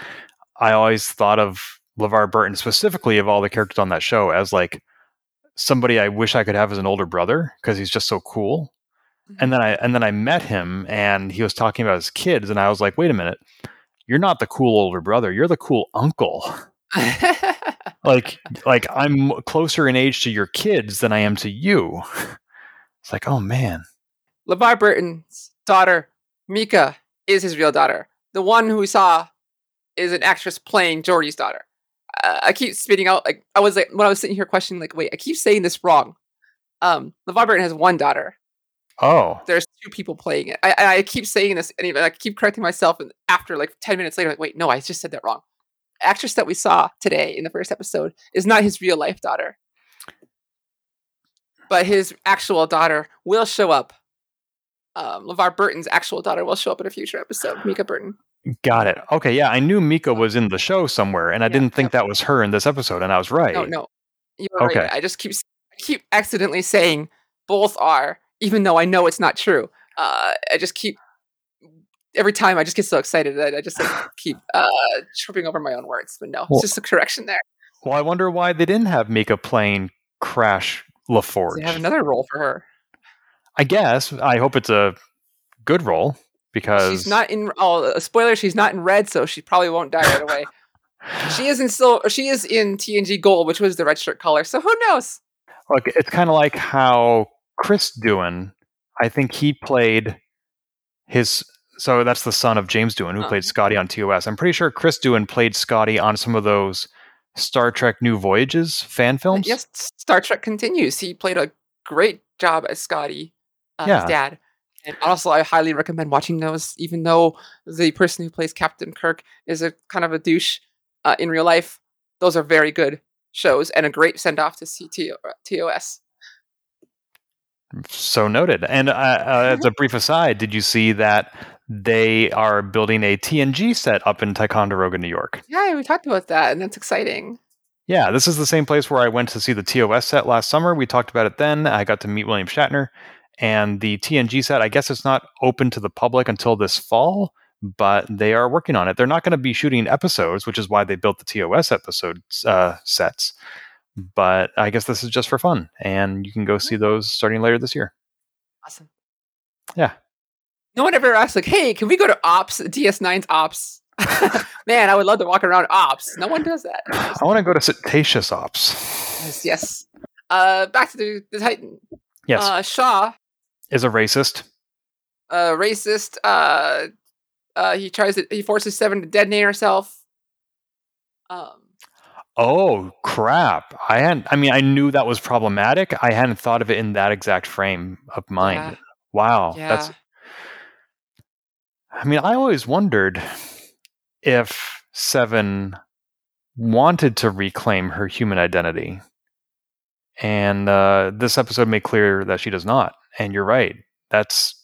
I always thought of LeVar Burton, specifically of all the characters on that show, as like somebody I wish I could have as an older brother because he's just so cool. Mm-hmm. And then I and then I met him and he was talking about his kids and I was like, wait a minute, you're not the cool older brother, you're the cool uncle. Like like I'm closer in age to your kids than I am to you. It's like, oh man. LeVar Burton's daughter, Mica, is his real daughter. The one who we saw is an actress playing Geordi's daughter. Uh, I keep spitting out like I was like when I was sitting here questioning like, wait, I keep saying this wrong. Um, LeVar Burton has one daughter. Oh. There's two people playing it. I, I keep saying this and I keep correcting myself, and after like ten minutes later, like, wait, no, I just said that wrong. Actress that we saw today in the first episode is not his real life daughter, but his actual daughter will show up. Um, LeVar Burton's actual daughter will show up in a future episode. Mica Burton. Got it. Okay, yeah, I knew Mica was in the show somewhere, and I Yeah, didn't think that was her in this episode, and I was right. No, no, you're Okay. right. I just keep I keep accidentally saying both are, even though I know it's not true. Uh, I just keep every time I just get so excited that I just like, keep uh, tripping over my own words. But no, Well- it's just a correction there. Well, I wonder why they didn't have Mica playing Crash LaForge. They have another role for her. I guess. I hope it's a good role because She's not in. Oh, a spoiler! She's not in red, so she probably won't die right away. she is in still. She is in TNG Gold, which was the red shirt color. So who knows? Look, it's kind of like how Chris Doohan, I think he played his. So that's the son of James Doohan, who Oh. played Scotty on TOS. I'm pretty sure Chris Doohan played Scotty on some of those Star Trek New Voyages fan films. Yes, Star Trek continues. He played a great job as Scotty, uh, Yeah. his dad. And also, I highly recommend watching those, even though the person who plays Captain Kirk is a kind of a douche uh, in real life. Those are very good shows and a great send off to CTO, TOS. So noted. And uh, uh, as a brief aside, did you see that they are building a TNG set up in Ticonderoga, New York? Yeah, we talked about that, and that's exciting. Yeah, this is the same place where I went to see the TOS set last summer. We talked about it then. I got to meet William Shatner. And the TNG set, I guess it's not open to the public until this fall, but they are working on it. They're not going to be shooting episodes, which is why they built the TOS episode uh, sets. But I guess this is just for fun. And you can go see those starting later this year. Awesome. Yeah. No one ever asked, like, hey, can we go to Ops, DS9's Ops? Man, I would love to walk around Ops. No one does that. I want to go to Cetacean Ops. Yes, yes. Uh, back to the, the Titan. Yes, Uh, Shaw, is a racist. uh, racist. Uh, uh, he tries to he forces Seven to detonate herself. Um, Oh crap! I hadn't. I mean, I knew that was problematic. I hadn't thought of it in that exact frame of mind. yeah, Wow, yeah. that's. I mean, I always wondered if Seven wanted to reclaim her human identity, and uh, this episode made clear that she does not. And you're right. That's.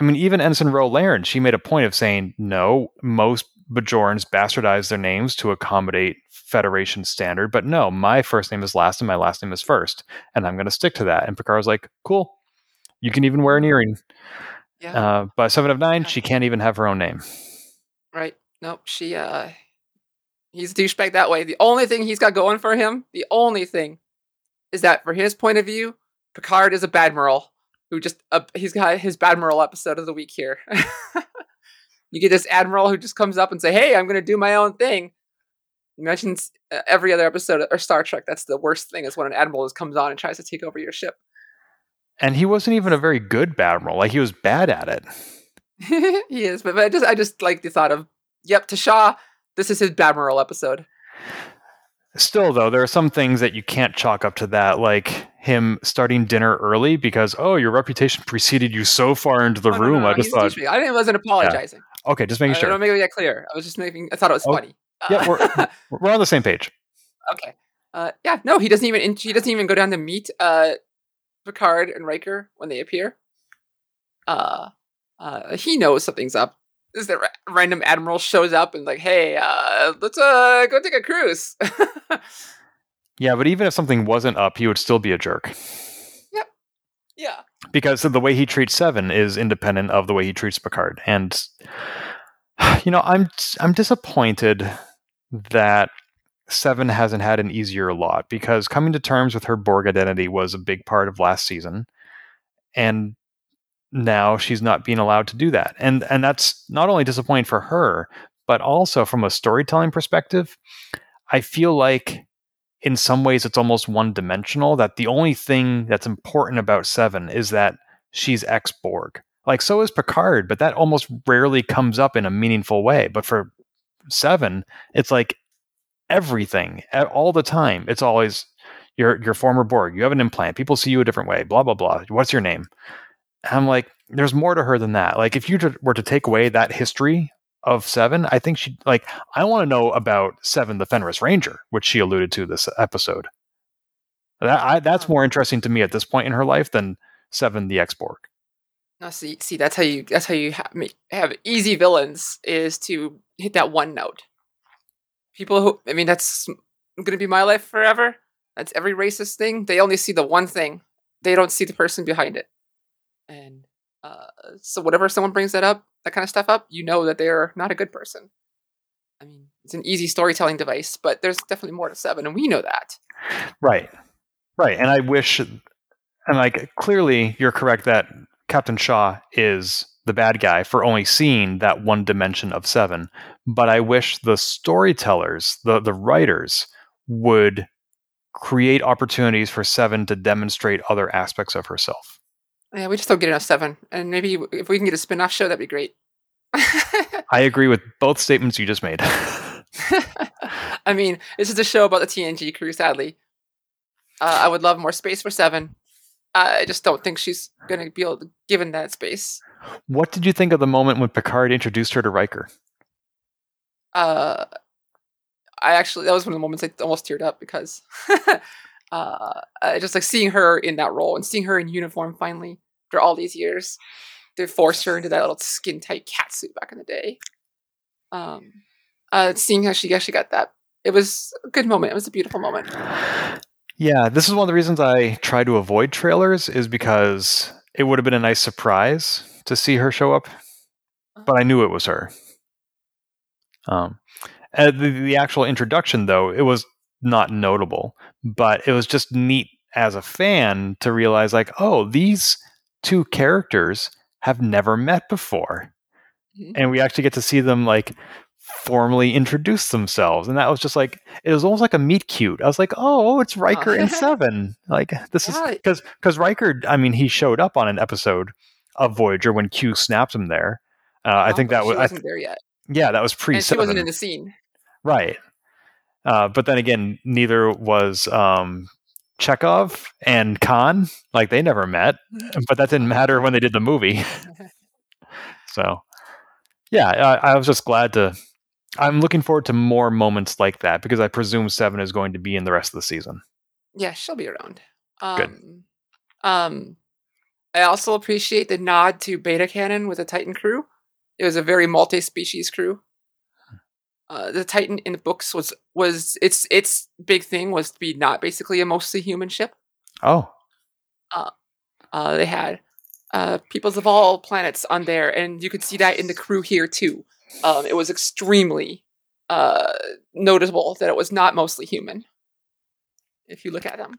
I mean, even Ensign Ro Laren, she made a point of saying, no, most Bajorans bastardize their names to accommodate Federation standard, but no, my first name is last and my last name is first, and I'm going to stick to that. And Picard was like, cool, you can even wear an earring. yeah. Uh, by Seven of Nine, she can't even have her own name. right. Nope. She. Uh, he's a douchebag that way. The only thing he's got going for him, the only thing, is that for his point of view, Picard is a badmiral who just uh, he's got his badmiral episode of the week here. you get this admiral who just comes up and say, "Hey, I'm going to do my own thing." Mentions uh, every other episode or Star Trek. That's the worst thing is when an admiral just comes on and tries to take over your ship. And he wasn't even a very good Admiral. Like he was bad at it. he is, but, but I just I just like the thought of, yep, Tasha. This is his badmiral episode. Still, though, there are some things that you can't chalk up to that, like him starting dinner early because oh your reputation preceded you so far into the Oh, no, no, room. no, I just thought. I didn't wasn't apologizing. okay, just making I sure. don't make that clear. I was just making. I thought it was Oh, funny. Yeah, Uh, we're- We're on the same page. okay. Uh, yeah, no, he doesn't even. He doesn't even go down to meet uh, Picard and Riker when they appear. Uh, uh, he knows something's up. Is that ra- random admiral shows up and like, hey, uh, let's uh go take a cruise. Yeah, but even if something wasn't up, he would still be a jerk Yep. yeah, because the way he treats Seven is independent of the way he treats Picard. And you know, I'm I'm disappointed that Seven hasn't had an easier lot because coming to terms with her Borg identity was a big part of last season, and now she's not being allowed to do that. And and that's not only disappointing for her, but also from a storytelling perspective, I feel like in some ways it's almost one dimensional that the only thing that's important about Seven is that she's ex Borg. Like so is Picard, but that almost rarely comes up in a meaningful way. But for Seven, it's like everything a- all the time. It's always your your former Borg. You have an implant. People see you a different way. Blah blah blah. What's your name? And I'm like, there's more to her than that. Like if you were to take away that history of Seven, I think she like I want to know about Seven, the Fenris Ranger, which she alluded to this episode. That I, that's more interesting to me at this point in her life than Seven, the ex Borg. no, see, see, that's how you. That's how you ha- make, have easy villains is to hit that one note. People who, I mean, that's going to be my life forever. That's every racist thing. They only see the one thing. They don't see the person behind it. And uh, so, whatever someone brings that up, that kind of stuff up, you know that they're not a good person. I mean, it's an easy storytelling device, but there's definitely more to Seven, and we know that. Right. Right. And I wish, and like, clearly you're correct that Captain Shaw is the bad guy for only seeing that one dimension of Seven. But I wish the storytellers, the, the writers, would create opportunities for Seven to demonstrate other aspects of herself. Yeah, we just don't get enough Seven, and maybe if we can get a spin-off show, that'd be great. I agree with both statements you just made. I mean, this is a show about the TNG crew. Sadly, uh, I would love more space for Seven. I just don't think she's going to be able to given that space. what did you think of the moment when Picard introduced her to Riker? Uh, I actually that was one of the moments I almost teared up because uh, just like seeing her in that role and seeing her in uniform finally after all these years. They forced her into that little skin tight cat suit back in the day. Um, uh, seeing how she actually got that, it was a good moment. It was a beautiful moment. Yeah, this is one of the reasons I try to avoid trailers is because it would have been a nice surprise to see her show up, but I knew it was her. Um, and the, the actual introduction, though, it was not notable, but it was just neat as a fan to realize, like, oh, these two characters have never met before, Mhm. and we actually get to see them like formally introduce themselves, and that was just like it was almost like a meet cute. I was like, oh, it's Riker and Seven. Like this Yeah. is because because Riker. I mean, he showed up on an episode of Voyager when Q snapped him there. Uh, I Oh, think that was I wasn't there yet, yeah, that was pre she wasn't in the scene. right? Uh, but then again, neither was um, Chekhov and Khan. Like they never met, but that didn't matter when they did the movie. so, yeah, I, I was just glad to. I'm looking forward to more moments like that because I presume Seven is going to be in the rest of the season. Yeah, she'll be around. Um, Good. Um, I also appreciate the nod to Beta Canon with the Titan crew. It was a very multi-species crew. Uh, the Titan in the books was was its its big thing was to be not basically a mostly human ship. Oh, Uh, they had uh, peoples of all planets on there, and you could see that in the crew here too. Um, it was extremely uh, noticeable that it was not mostly human. If you look at them,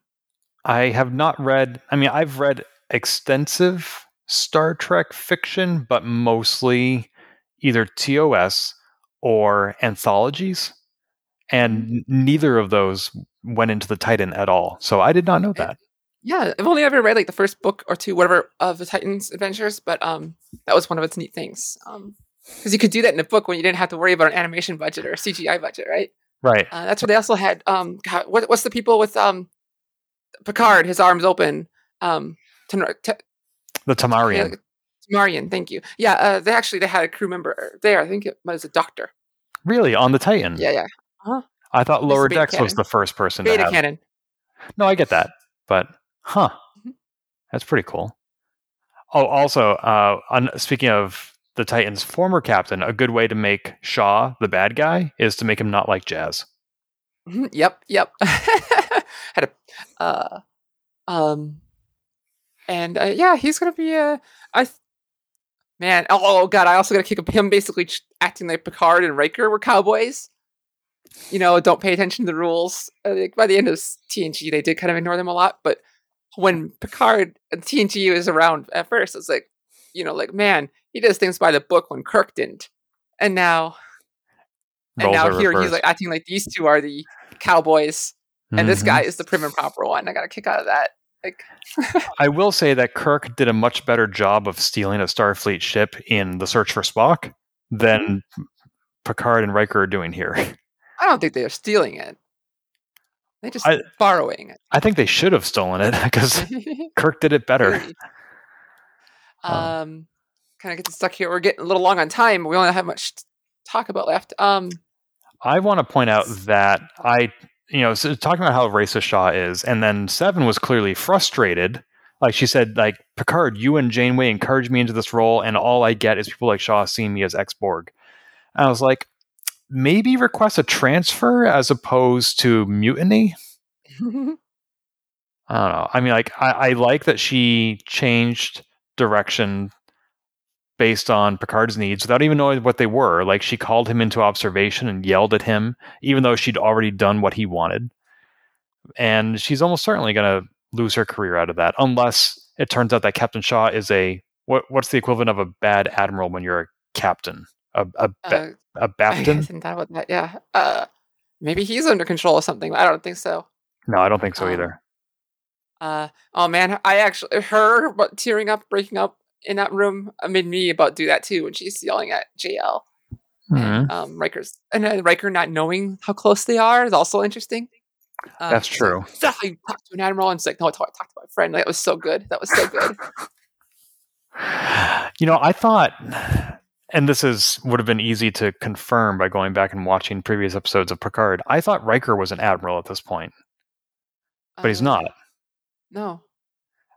I have not read. I mean, I've read extensive Star Trek fiction, but mostly either TOS or anthologies, and neither of those went into the Titan at all. So I did not know that. yeah, I've only ever read like the first book or two, whatever, of the Titans adventures, but um, that was one of its neat things. Um, because you could do that in a book when you didn't have to worry about an animation budget or a CGI budget, right? Right. Uh, that's what they also had um, God, what, what's the people with um, Picard, his arms open. Um, Ten- Te- The Tamarian. yeah, Marian, thank you. Yeah, uh, they actually they had a crew member there. I think it was a doctor. Really? On the Titan? Yeah, yeah. Huh? I thought Lower Decks was the first person to Beta have. canon. No, I get that, but huh, Mhm. that's pretty cool. Oh, also, uh, on, speaking of the Titans' former captain, a good way to make Shaw the bad guy is to make him not like Jazz. Mhm, Yep, yep. Had a, uh, um, and uh, yeah, he's gonna be a. I, th- man, oh, oh god, I also gotta kick him basically acting like Picard and Riker were cowboys. You know, don't pay attention to the rules. Uh, like, by the end of TNG, they did kind of ignore them a lot, but when Picard and TNG was around at first, it's like, you know, like man, he does things by the book when Kirk didn't, and now and Roles now are here he's like acting like these two are the cowboys and this Mhm. guy is the prim and proper one. I got a kick out of that. Like, I will say that Kirk did a much better job of stealing a Starfleet ship in The Search for Spock than Picard and Riker are doing here. I don't think they're stealing it. They just I- borrowing it. I think they should have stolen it because. Kirk did it better. Um, Um, kind of getting stuck here. We're getting a little long on time. We only have much to talk about left. Um, I want to point out that I, you know, so talking about how racist Shaw is, and then Seven was clearly frustrated. Like she said, like Picard, you and Janeway encouraged me into this role, and all I get is people like Shaw seeing me as ex Borg. I was like, maybe request a transfer as opposed to mutiny. I don't know. I mean, like, I, I like that she changed direction based on Picard's needs without even knowing what they were. Like, she called him into observation and yelled at him, even though she'd already done what he wanted. And she's almost certainly going to lose her career out of that, unless it turns out that Captain Shaw is a what? What's the equivalent of a bad admiral when you're a captain? A a, uh, a I baptain? hadn't thought about that. Yeah. Uh, maybe he's under control of something. I don't think so. No, I don't think so um, either. Uh, oh man, I actually her tearing up, breaking up in that room made me about do that too when she's yelling at JL. Mhm. And, um, Riker's and uh, Riker not knowing how close they are is also interesting. Uh, That's it's like, true. "Is that how you talk to an admiral? And it's like, no, I talked talk to my friend. Like, That was so good. That was so good. You know, I thought, and this is would have been easy to confirm by going back and watching previous episodes of Picard. I thought Riker was an admiral at this point, but he's Uh, not. No.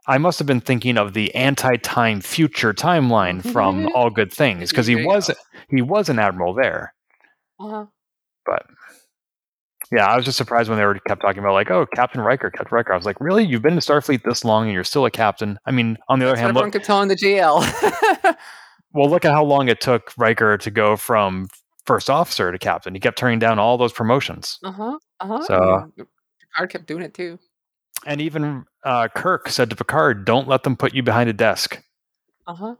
I must have been thinking of the anti-time future timeline from All Good Things because he was he was an admiral there. Uh-huh. But yeah, I was just surprised when they were kept talking about like, oh, Captain Riker, Captain Riker. I was like, really? You've been in Starfleet this long and you're still a captain? I mean, on the other That's what hand, everyone look, kept telling the GL. well, look at how long it took Riker to go from first officer to captain. He kept turning down all those promotions. uh huh. Uh huh. So- Picard kept doing it too. And even uh, Kirk said to Picard, "Don't let them put you behind a desk." Uh huh.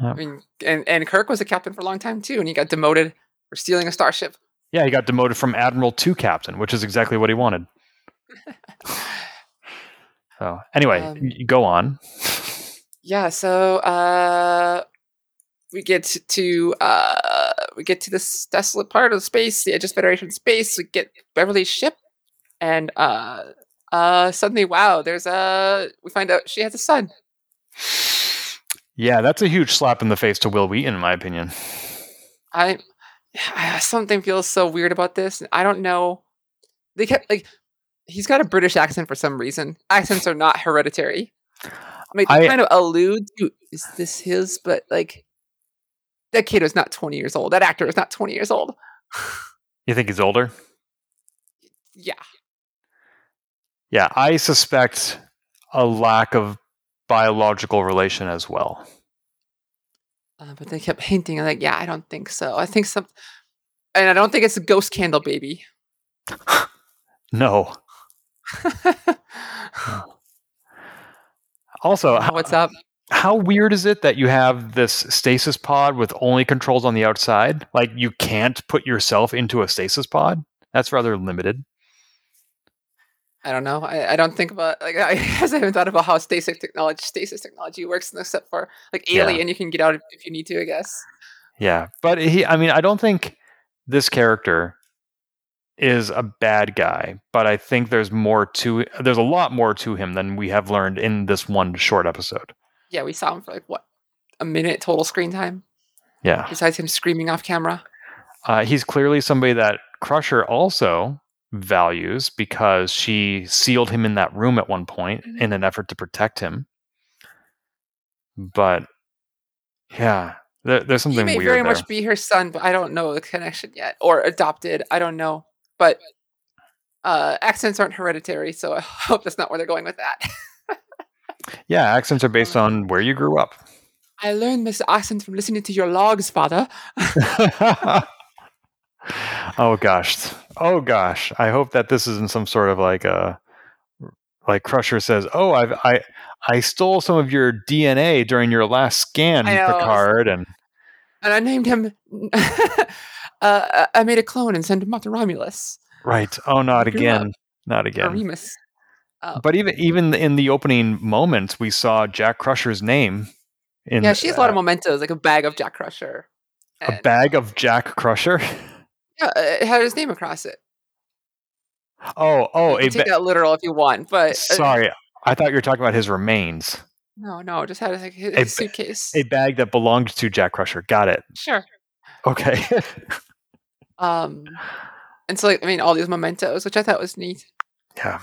Yep. I mean, and and Kirk was a captain for a long time too, and he got demoted for stealing a starship. Yeah, he got demoted from admiral to captain, which is exactly what he wanted. So anyway, Um, go on. Yeah. So uh, we get to, uh, we get to this desolate part of space, the edge of Federation space. We get Beverly's ship, and uh, uh, suddenly, wow! There's a. We find out she has a son. Yeah, that's a huge slap in the face to Wil Wheaton, in my opinion. I something feels so weird about this. I don't know. They kept like he's got a British accent for some reason. Accents are not hereditary. I mean, they I- kind of allude to is this his, but like that kid is not twenty years old. That actor is not twenty years old. You think he's older? Yeah, Yeah, I suspect a lack of biological relation as well. uh, but they kept hinting like, yeah, I don't think so. I think some, and I don't think it's a ghost candle baby. No. Also, What's up? how weird is it that you have this stasis pod with only controls on the outside? Like you can't put yourself into a stasis pod? That's rather limited. I don't know. I, I don't think about like I, guess I haven't thought about how stasis technology stasis technology works, except for like Yeah. alien, you can get out if, if you need to. I guess. Yeah, but he I mean I don't think this character is a bad guy, but I think there's more to there's a lot more to him than we have learned in this one short episode. Yeah, we saw him for like what a minute total screen time. Yeah. Besides him screaming off camera. Uh, he's clearly somebody that Crusher also values because she sealed him in that room at one point in an effort to protect him. But yeah, there, there's something he may very there. much be her son, but I don't know the connection yet, or adopted. I don't know, but uh, accents aren't hereditary, so I hope that's not where they're going with that. yeah, accents are based on where you grew up. I learned this accent from listening to your logs, father. oh gosh, oh gosh! I hope that this isn't some sort of like a like Crusher says, "Oh, I've I I stole some of your DNA during your last scan, Picard," and and I named him. uh, I made a clone and sent him off to Romulus right. Oh, not again, not again. Remus. Oh. But even even in the opening moments, we saw Jack Crusher's name in yeah, she has a lot of uh, mementos, like a bag of Jack Crusher. a bag of Jack Crusher. Yeah, it had his name across it. Oh, oh, you can take ba- that literal if you want, but uh, sorry, I thought you were talking about his remains. no, no, just had like his, A suitcase. A bag that belonged to Jack Crusher. Got it. sure. Okay. Um, and so like I mean, all these mementos, which I thought was neat. yeah.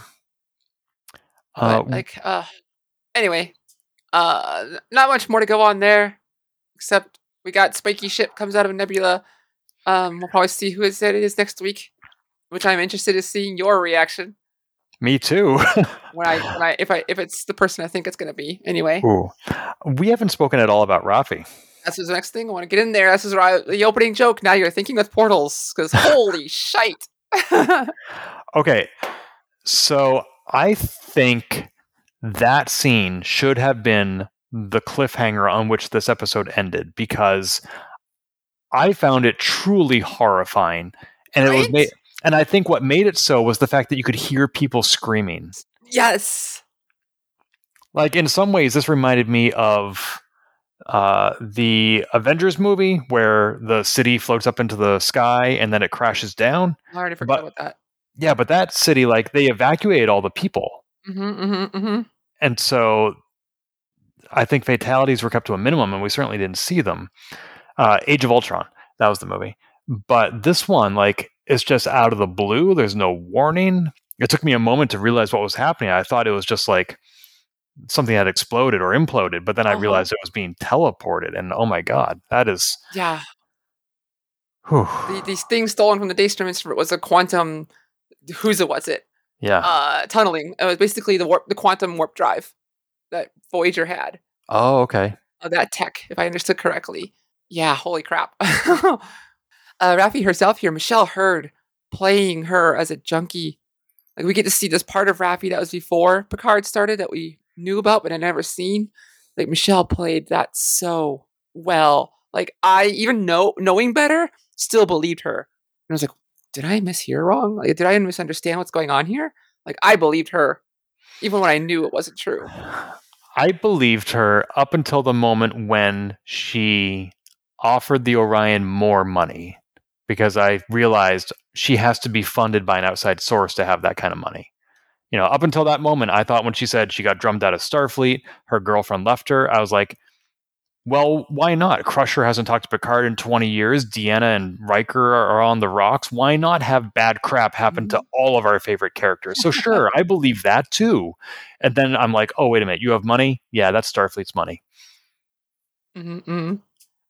But Uh, like, uh, anyway, uh, not much more to go on there, except we got spiky ship comes out of a Nebula. Um, we'll probably see who is it is next week, which I'm interested in seeing your reaction me too. when I when I if I if it's the person I think it's gonna be. Anyway, Ooh. We haven't spoken at all about Rafi. that's the next thing I want to get in there. This is right, the opening joke. Now you're thinking with portals because holy shite. Okay. So I think that scene should have been the cliffhanger on which this episode ended because I found it truly horrifying. And it was made and I think what made it so was the fact that you could hear people screaming. yes. Like in some ways this reminded me of uh, the Avengers movie where the city floats up into the sky and then it crashes down. I already forgot But- about that. Yeah, but that city like they evacuated all the people. Mm-hmm, mm-hmm, mm-hmm. and so I think fatalities were kept to a minimum, and we certainly didn't see them. Uh, Age of Ultron, that was the movie, but this one, like, is just out of the blue. There's no warning. It took me a moment to realize what was happening. I thought it was just like something had exploded or imploded, but then I Uh-huh. realized it was being teleported, and oh my god, that is. Yeah. the, these things stolen from the Daystrom Institute was a quantum who's it was it yeah. uh tunneling it was basically the warp the quantum warp drive that voyager had oh, okay. of that tech if i understood correctly yeah holy crap. Uh Raffi herself here michelle Hurd playing her as a junkie. Like we get to see this part of Raffi that was before picard started that we knew about but had never seen. Like michelle played that so well. Like i even know knowing better still believed her. And i was like did i mishear wrong? Like did i misunderstand what's going on here? Like i believed her even when i knew it wasn't true. I believed her up until the moment when she offered the Orion more money because I realized she has to be funded by an outside source to have that kind of money. You know, up until that moment, I thought when she said she got drummed out of Starfleet, her girlfriend left her, I was like, well, why not? Crusher hasn't talked to Picard in 20 years. Deanna and Riker are on the rocks. Why not have bad crap happen to all of our favorite characters? So, sure, I believe that too. And then I'm like, oh, wait a minute. You have money? Yeah, that's Starfleet's money. Mm-hmm.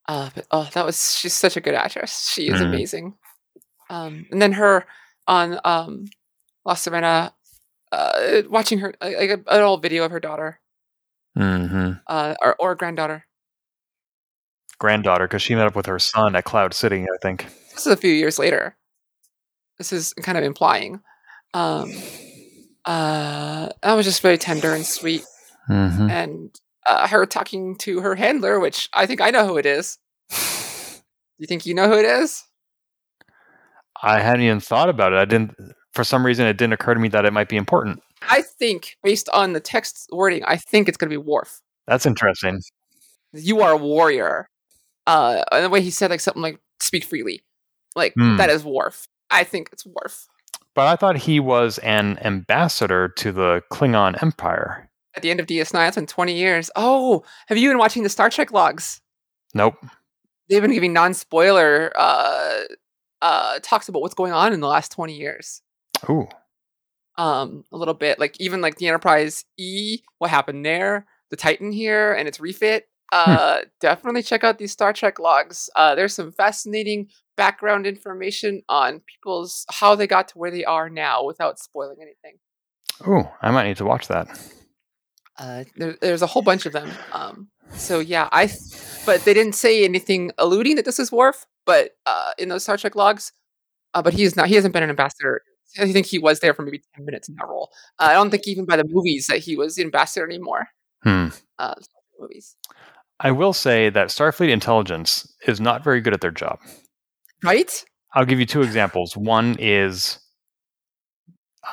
Uh, but oh, that was she's such a good actress. She is Mhm. amazing. Um, and then her on um, La Serena, uh, watching her like an old video of her daughter, Mm-hmm. uh, or or granddaughter. Granddaughter, because she met up with her son at Cloud City, I think. This is a few years later. This is kind of implying. Um, uh, that was just very tender and sweet, Mm-hmm. and uh, her talking to her handler, which I think I know who it is. You think you know who it is? I hadn't even thought about it. I didn't, for some reason, it didn't occur to me that it might be important. I think, based on the text wording, I think it's going to be Worf. That's interesting. You are a warrior. Uh, and the way he said like something like "speak freely," like Hmm. that is Worf. I think it's Worf. But I thought he was an ambassador to the Klingon Empire. At the end of DS9, it's been 20 years. Oh, have you been watching the Star Trek logs? Nope. They've been giving non-spoiler uh, uh, talks about what's going on in the last 20 years. Ooh. Um, a little bit like even like the Enterprise E, what happened there, the Titan here, and its refit. Uh, definitely check out these Star Trek logs. Uh, there's some fascinating background information on people's how they got to where they are now without spoiling anything. Ooh, I might need to watch that. Uh, there, there's a whole bunch of them. Um, so yeah, I, but they didn't say anything alluding that this is Worf. But uh, in those Star Trek logs, uh, but he is not. He hasn't been an ambassador. I think he was there for maybe ten minutes in that role. Uh, I don't think even by the movies that he was the ambassador anymore. Hmm. Uh, movies, I will say that Starfleet intelligence is not very good at their job. right? I'll give you two examples. One is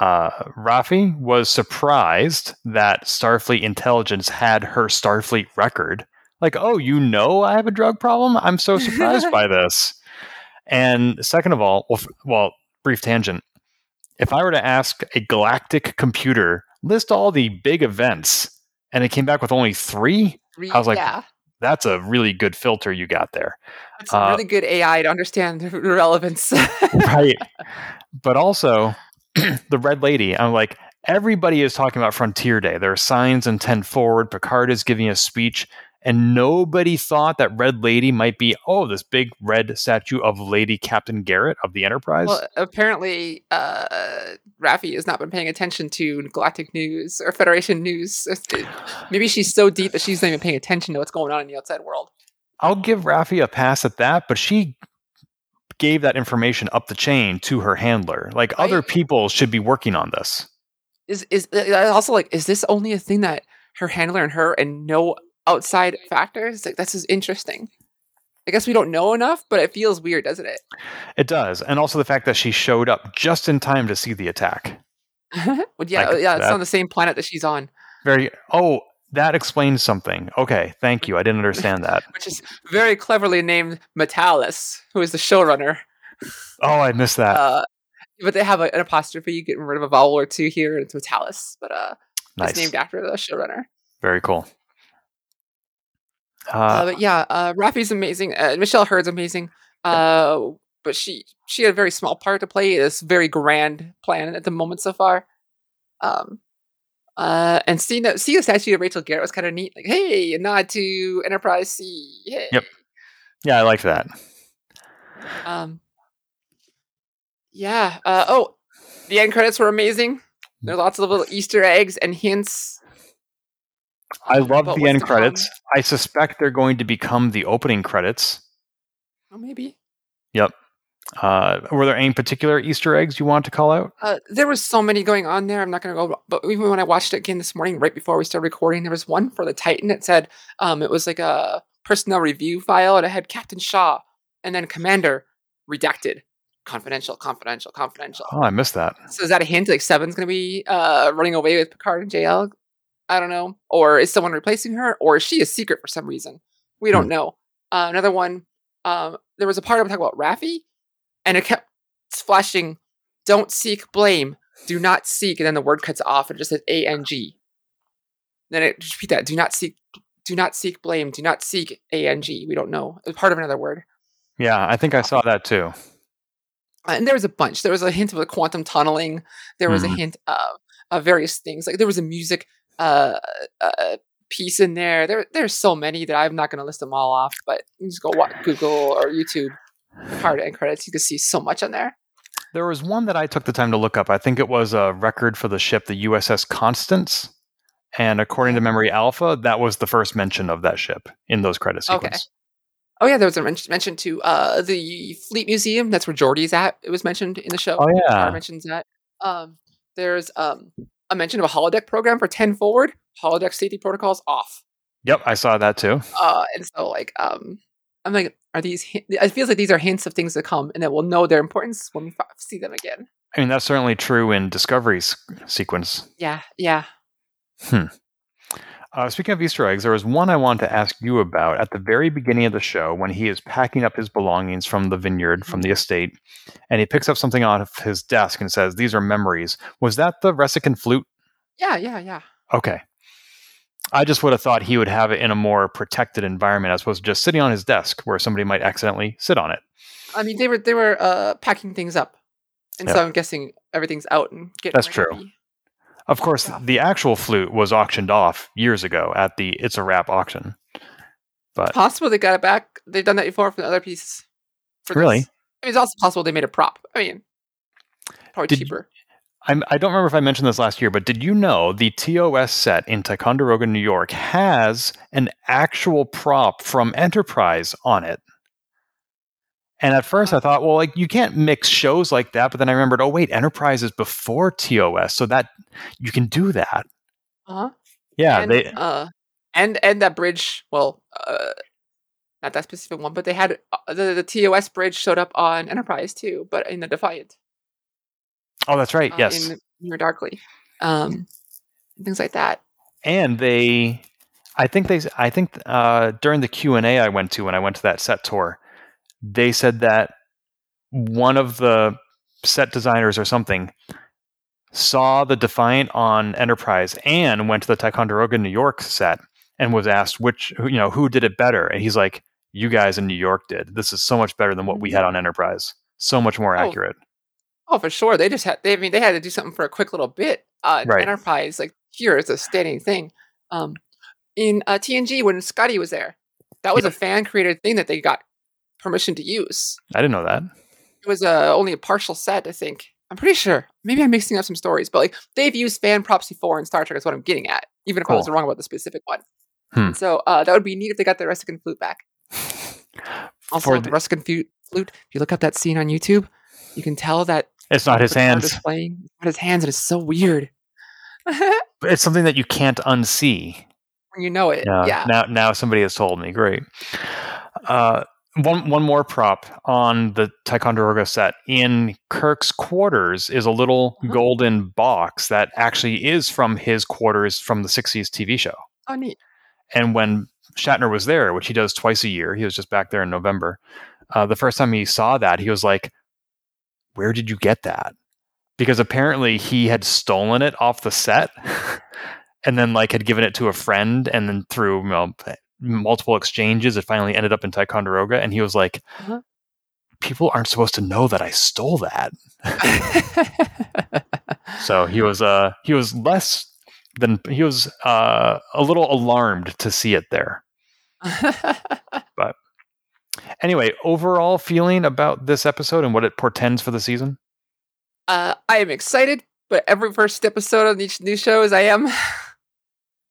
uh, Rafi was surprised that Starfleet intelligence had her Starfleet record. Like, oh, you know, I have a drug problem. I'm so surprised by this. And second of all, well, f- well, brief tangent. If I were to ask a galactic computer list all the big events, and it came back with only three, Re- I was like, yeah, that's a really good filter you got there. it's a uh, really good AI to understand the relevance. right. But also, the Red Lady, I'm like, everybody is talking about Frontier Day. There are signs and 10 forward. Picard is giving a speech, and nobody thought that Red Lady might be, oh, this big red statue of Lady Captain Garrett of the Enterprise. well, apparently, uh, Raffi has not been paying attention to Galactic News or Federation News. Maybe she's so deep that she's not even paying attention to what's going on in the outside world. I'll give Raffi a pass at that, but she gave that information up the chain to her handler. Like, other people should be working on this. is is uh, also like is this only a thing that her handler and her and no outside factors like that's just interesting i guess we don't know enough but it feels weird doesn't it It does. And also the fact that she showed up just in time to see the attack. well, yeah Like yeah it's that- on the same planet that she's on Very, oh, that explains something. Okay, thank you. I didn't understand that. which is very cleverly named M'Talas who is the showrunner Oh, I missed that. uh but they have a, an apostrophe getting rid of a vowel or two here and it's M'Talas but uh nice. it's named after the showrunner Very cool. Uh, Uh, but yeah, uh, Raffi's amazing. Uh, Michelle Hurd's amazing. Uh, but she she had a very small part to play in this very grand plan at the moment so far. Um, uh, and seeing that seeing the statue of Rachel Garrett was kind of neat. Like, hey, a nod to Enterprise C. Hey. Yep. yeah, I like that. Um. Yeah. Uh, oh, the end credits were amazing. There are lots of little Easter eggs and hints. I love the end credits. I suspect they're going to become the opening credits. Oh, maybe. Yep. Uh, were there any particular Easter eggs you want to call out? Uh, there was so many going on there. I'm not going to go, but even when I watched it again this morning, right before we started recording, there was one for the Titan. It said um, it was like a personnel review file, and it had Captain Shaw and then Commander redacted, confidential, confidential, confidential. Oh, I missed that. So is that a hint? Like Seven's going to be uh, running away with Picard and JL? I don't know. Or is someone replacing her? Or is she a secret for some reason? We don't know. Uh, another one. Um, there was a part I'm talking about Raffi, and it kept flashing. Don't seek blame. Do not seek, and then the word cuts off, and it just says A N G. Then it just repeat that. Do not seek. Do not seek blame. Do not seek A N G. We don't know. It's part of another word. Yeah, I think I saw that too. Uh, and there was a bunch. There was a hint of the quantum tunneling. There was Mhm. a hint of, of various things. Like there was a music uh, uh, piece in there. There, there's so many that I'm not going to list them all off. But you just go watch Google or YouTube card and credits. You can see so much on there. There was one that I took the time to look up. I think it was a record for the ship, the USS Constance. And according to Memory Alpha, that was the first mention of that ship in those credit Okay. Oh yeah, there was a men- mention to uh, the Fleet Museum. That's where Geordi's at. It was mentioned in the show. Oh yeah. mentions that. Um, there's um, a mention of a holodeck program for 10 forward. Holodeck safety protocols off. Yep, I saw that too. Uh, and so like um, I'm like, are these? It feels like these are hints of things to come, and that we'll know their importance when we see them again. I mean, that's certainly true in Discovery's sequence. Yeah, yeah. Uh, speaking of Easter eggs, there was one I wanted to ask you about at the very beginning of the show when he is packing up his belongings from the vineyard, from the estate, and he picks up something off his desk and says, These are memories. Was that the Ressican flute? Yeah, yeah, yeah. Okay. I just would have thought he would have it in a more protected environment as opposed to just sitting on his desk where somebody might accidentally sit on it. I mean, they were they were uh, packing things up, and so I'm guessing everything's out and getting. That's true. Of course, Yeah. the actual flute was auctioned off years ago at the It's a Wrap auction. But Possible they got it back. They've done that before for the other piece. For this. Really? I mean, it's also possible they made a prop. I mean, probably Did cheaper. I'm, I don't remember if I mentioned this last year, but did you know the TOS set in Ticonderoga, New York has an actual prop from Enterprise on it? And at first I thought, well, like you can't mix shows like that. But then I remembered, oh, wait, Enterprise is before TOS. So that you can do that. Uh huh. Yeah. and, they, uh, and and that bridge. Well, uh, not that specific one, but they had uh, the the TOS bridge showed up on Enterprise too, but in the Defiant. Oh, that's right. uh, yes. In Mirror, Darkly, um, things like that. and they i think they i think uh, during the q&a i went to when i went to that set tour they said that one of the set designers or something saw the defiant on enterprise and went to the ticonderoga new york set and was asked which you know who did it better and he's like you guys in new york did this is so much better than what we had on enterprise so much more Oh, accurate Oh, for sure. They just had. They I mean they had to do something for a quick little bit. Uh, Right. Enterprise, like here, it's a standing thing. Um, in uh, TNG when Scotty was there, that was Yeah. a fan created thing that they got permission to use. i didn't know that It was uh, only a partial set, I think. I'm pretty sure. Maybe I'm mixing up some stories, but like they've used fan props before in Star Trek. Is what I'm getting at. Even if I was wrong about the specific one. Hmm. So uh, that would be neat if they got the Ressikan flute back. Also, For the flute. Flute. If you look up that scene on YouTube, you can tell that it's not his hands playing. It's not his hands, and it's so weird. it's something that you can't unsee you know it. Yeah. Yeah. Now, now somebody has told me. Great. Uh, one one more prop on the Ticonderoga set in Kirk's quarters is a little Uh-huh. golden box that actually is from his quarters from the '60s TV show. Oh, neat. And when Shatner was there, which he does twice a year, he was just back there in November. Uh, the first time he saw that, he was like, "Where did you get that?" Because apparently he had stolen it off the set, and then like had given it to a friend, and then through you know, multiple exchanges, it finally ended up in Ticonderoga. And he was like, Uh-huh. "People aren't supposed to know that I stole that." So he was uh he was less than he was uh a little alarmed to see it there. Anyway, overall feeling about this episode and what it portends for the season? uh, I am excited, but every first episode on each new shows, I am.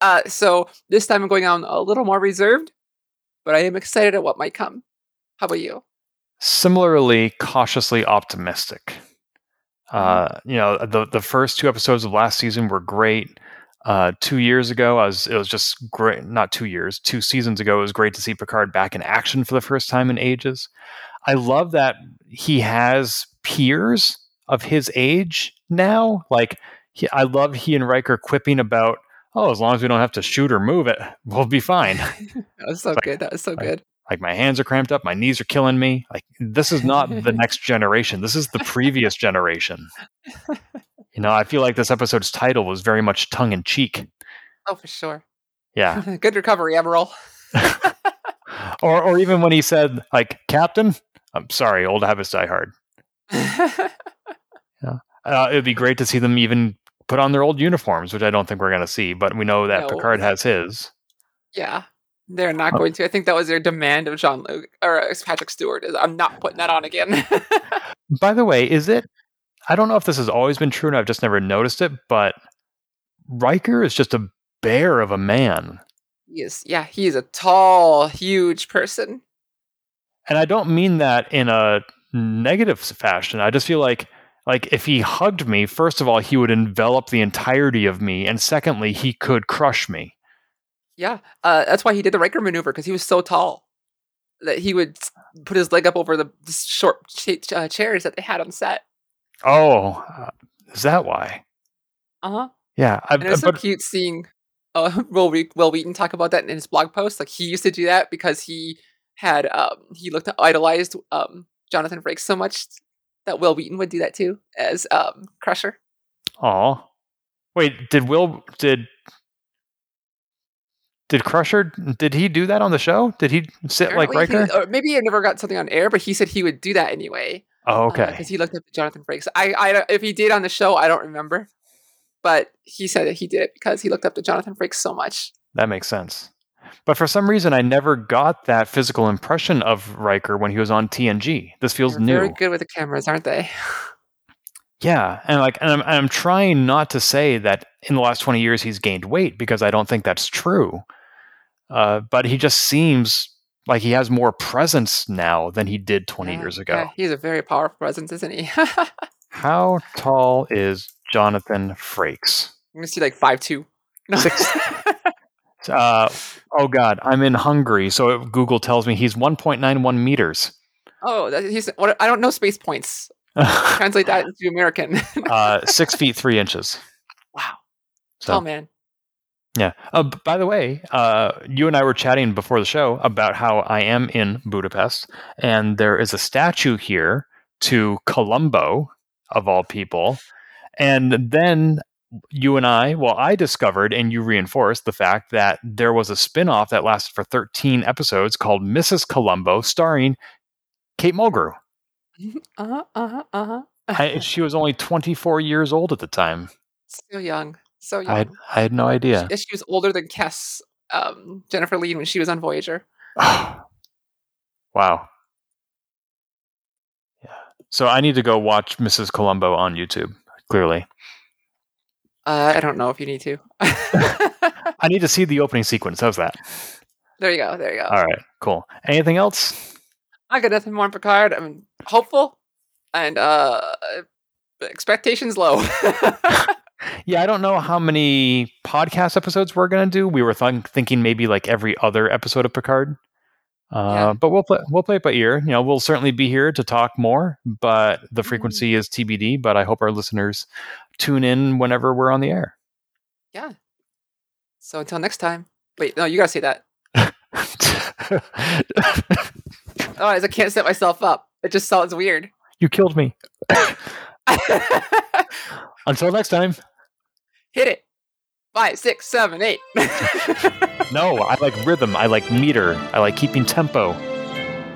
Uh, so this time I'm going on a little more reserved, but I am excited at what might come. How about you? Similarly, cautiously optimistic. Uh, you know, the the first two episodes of last season were great. Uh, two years ago, I was it was just great. Not two years, two seasons ago, it was great to see Picard back in action for the first time in ages. I love that he has peers of his age now. Like, he, I love he and Riker quipping about, "Oh, as long as we don't have to shoot or move it, we'll be fine." That was so Like- good. That was so like- good. like my hands are cramped up, my knees are killing me. Like this is not the next generation. This is the previous generation. You know, I feel like this episode's title was very much tongue in cheek. Oh, for sure. Yeah. good recovery, Admiral. or or even when he said like Captain, I'm sorry, old habits die hard. Uh, it'd be great to see them even put on their old uniforms, which I don't think we're going to see, but we know that No. Picard has his. yeah, they're not Oh. going to. I think that was their demand of Jean-Luc or uh, Patrick Stewart. Is I'm not putting that on again. By the way, is it? I don't know if this has always been true, and I've just never noticed it, but Riker is just a bear of a man. he is. Yeah, he is a tall, huge person. and I don't mean that in a negative fashion. I just feel like like if he hugged me, first of all, he would envelop the entirety of me, and secondly, he could crush me. Yeah, uh, that's why he did the Riker maneuver because he was so tall that he would put his leg up over the short ch- uh, chairs that they had on set. Oh, uh, is that why? Uh huh. Yeah, I, And it was so but cute seeing uh, Will Re- Wil Wheaton talk about that in his blog post. Like he used to do that because he had um he looked idolized um Jonathan Frakes so much that Wil Wheaton would do that too as um Crusher. Aw. Wait, did Will did did Crusher did he do that on the show? Did he sit like Apparently he- Riker? or maybe he never got something on air, but he said he would do that anyway. Oh, okay. because he looked up Jonathan Frakes. I, I, if he did on the show, I don't remember, but he said that he did it because he looked up to Jonathan Frakes so much. That makes sense. But for some reason, I never got that physical impression of Riker when he was on TNG. This feels They're new. very good with the cameras, aren't they? Yeah, and like, and I'm, and I'm trying not to say that in the last 20 years he's gained weight because I don't think that's true. Uh, but he just seems like he has more presence now than he did 20 Yeah, years ago. yeah, he's a very powerful presence, isn't he? How tall is Jonathan Frakes? I'm gonna see like five two. No. Six- Uh, oh God, I'm in Hungary, so Google tells me he's 1.91 meters. oh, he's. What, I don't know space points. Translate that into American. uh, six feet three inches. wow, So, tall man. Yeah. Uh, by the way, uh, you and I were chatting before the show about how I am in Budapest, and there is a statue here to Columbo, of all people. And then you and I, well, I discovered and you reinforced the fact that there was a spin off that lasted for 13 episodes called Mrs. Columbo, starring Kate Mulgrew. Uh huh. Uh huh. Uh huh. I, she was only 24 years old at the time. Still young. So young. I had, I had no idea. She, she was older than Kes, um, Jennifer Lien, when she was on Voyager. wow. Yeah. So I need to go watch Mrs. Columbo on YouTube, clearly. Uh, I don't know if you need to. I need to see the opening sequence. How's that? there you go. There you go. All right, cool. Anything else? I got nothing more on Picard. I'm hopeful, and uh, expectations low. Yeah, I don't know how many podcast episodes we're going to do. We were th- thinking maybe like every other episode of Picard. Uh, Yeah. But we'll play, we'll play it by ear. You know, we'll certainly be here to talk more, but the Mm. frequency is TBD. But I hope our listeners tune in whenever we're on the air. yeah. So until next time. Wait, no, you gotta say that. Otherwise, I can't set myself up. It just sounds weird. you killed me. Until next time hit it. Five, six, seven, eight. no, I like rhythm. I like meter. I like keeping tempo.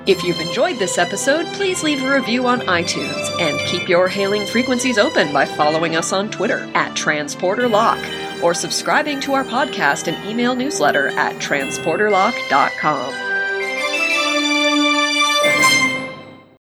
If you've enjoyed this episode, please leave a review on iTunes and keep your hailing frequencies open by following us on Twitter at TransporterLock or subscribing to our podcast and email newsletter at transporterlock.com.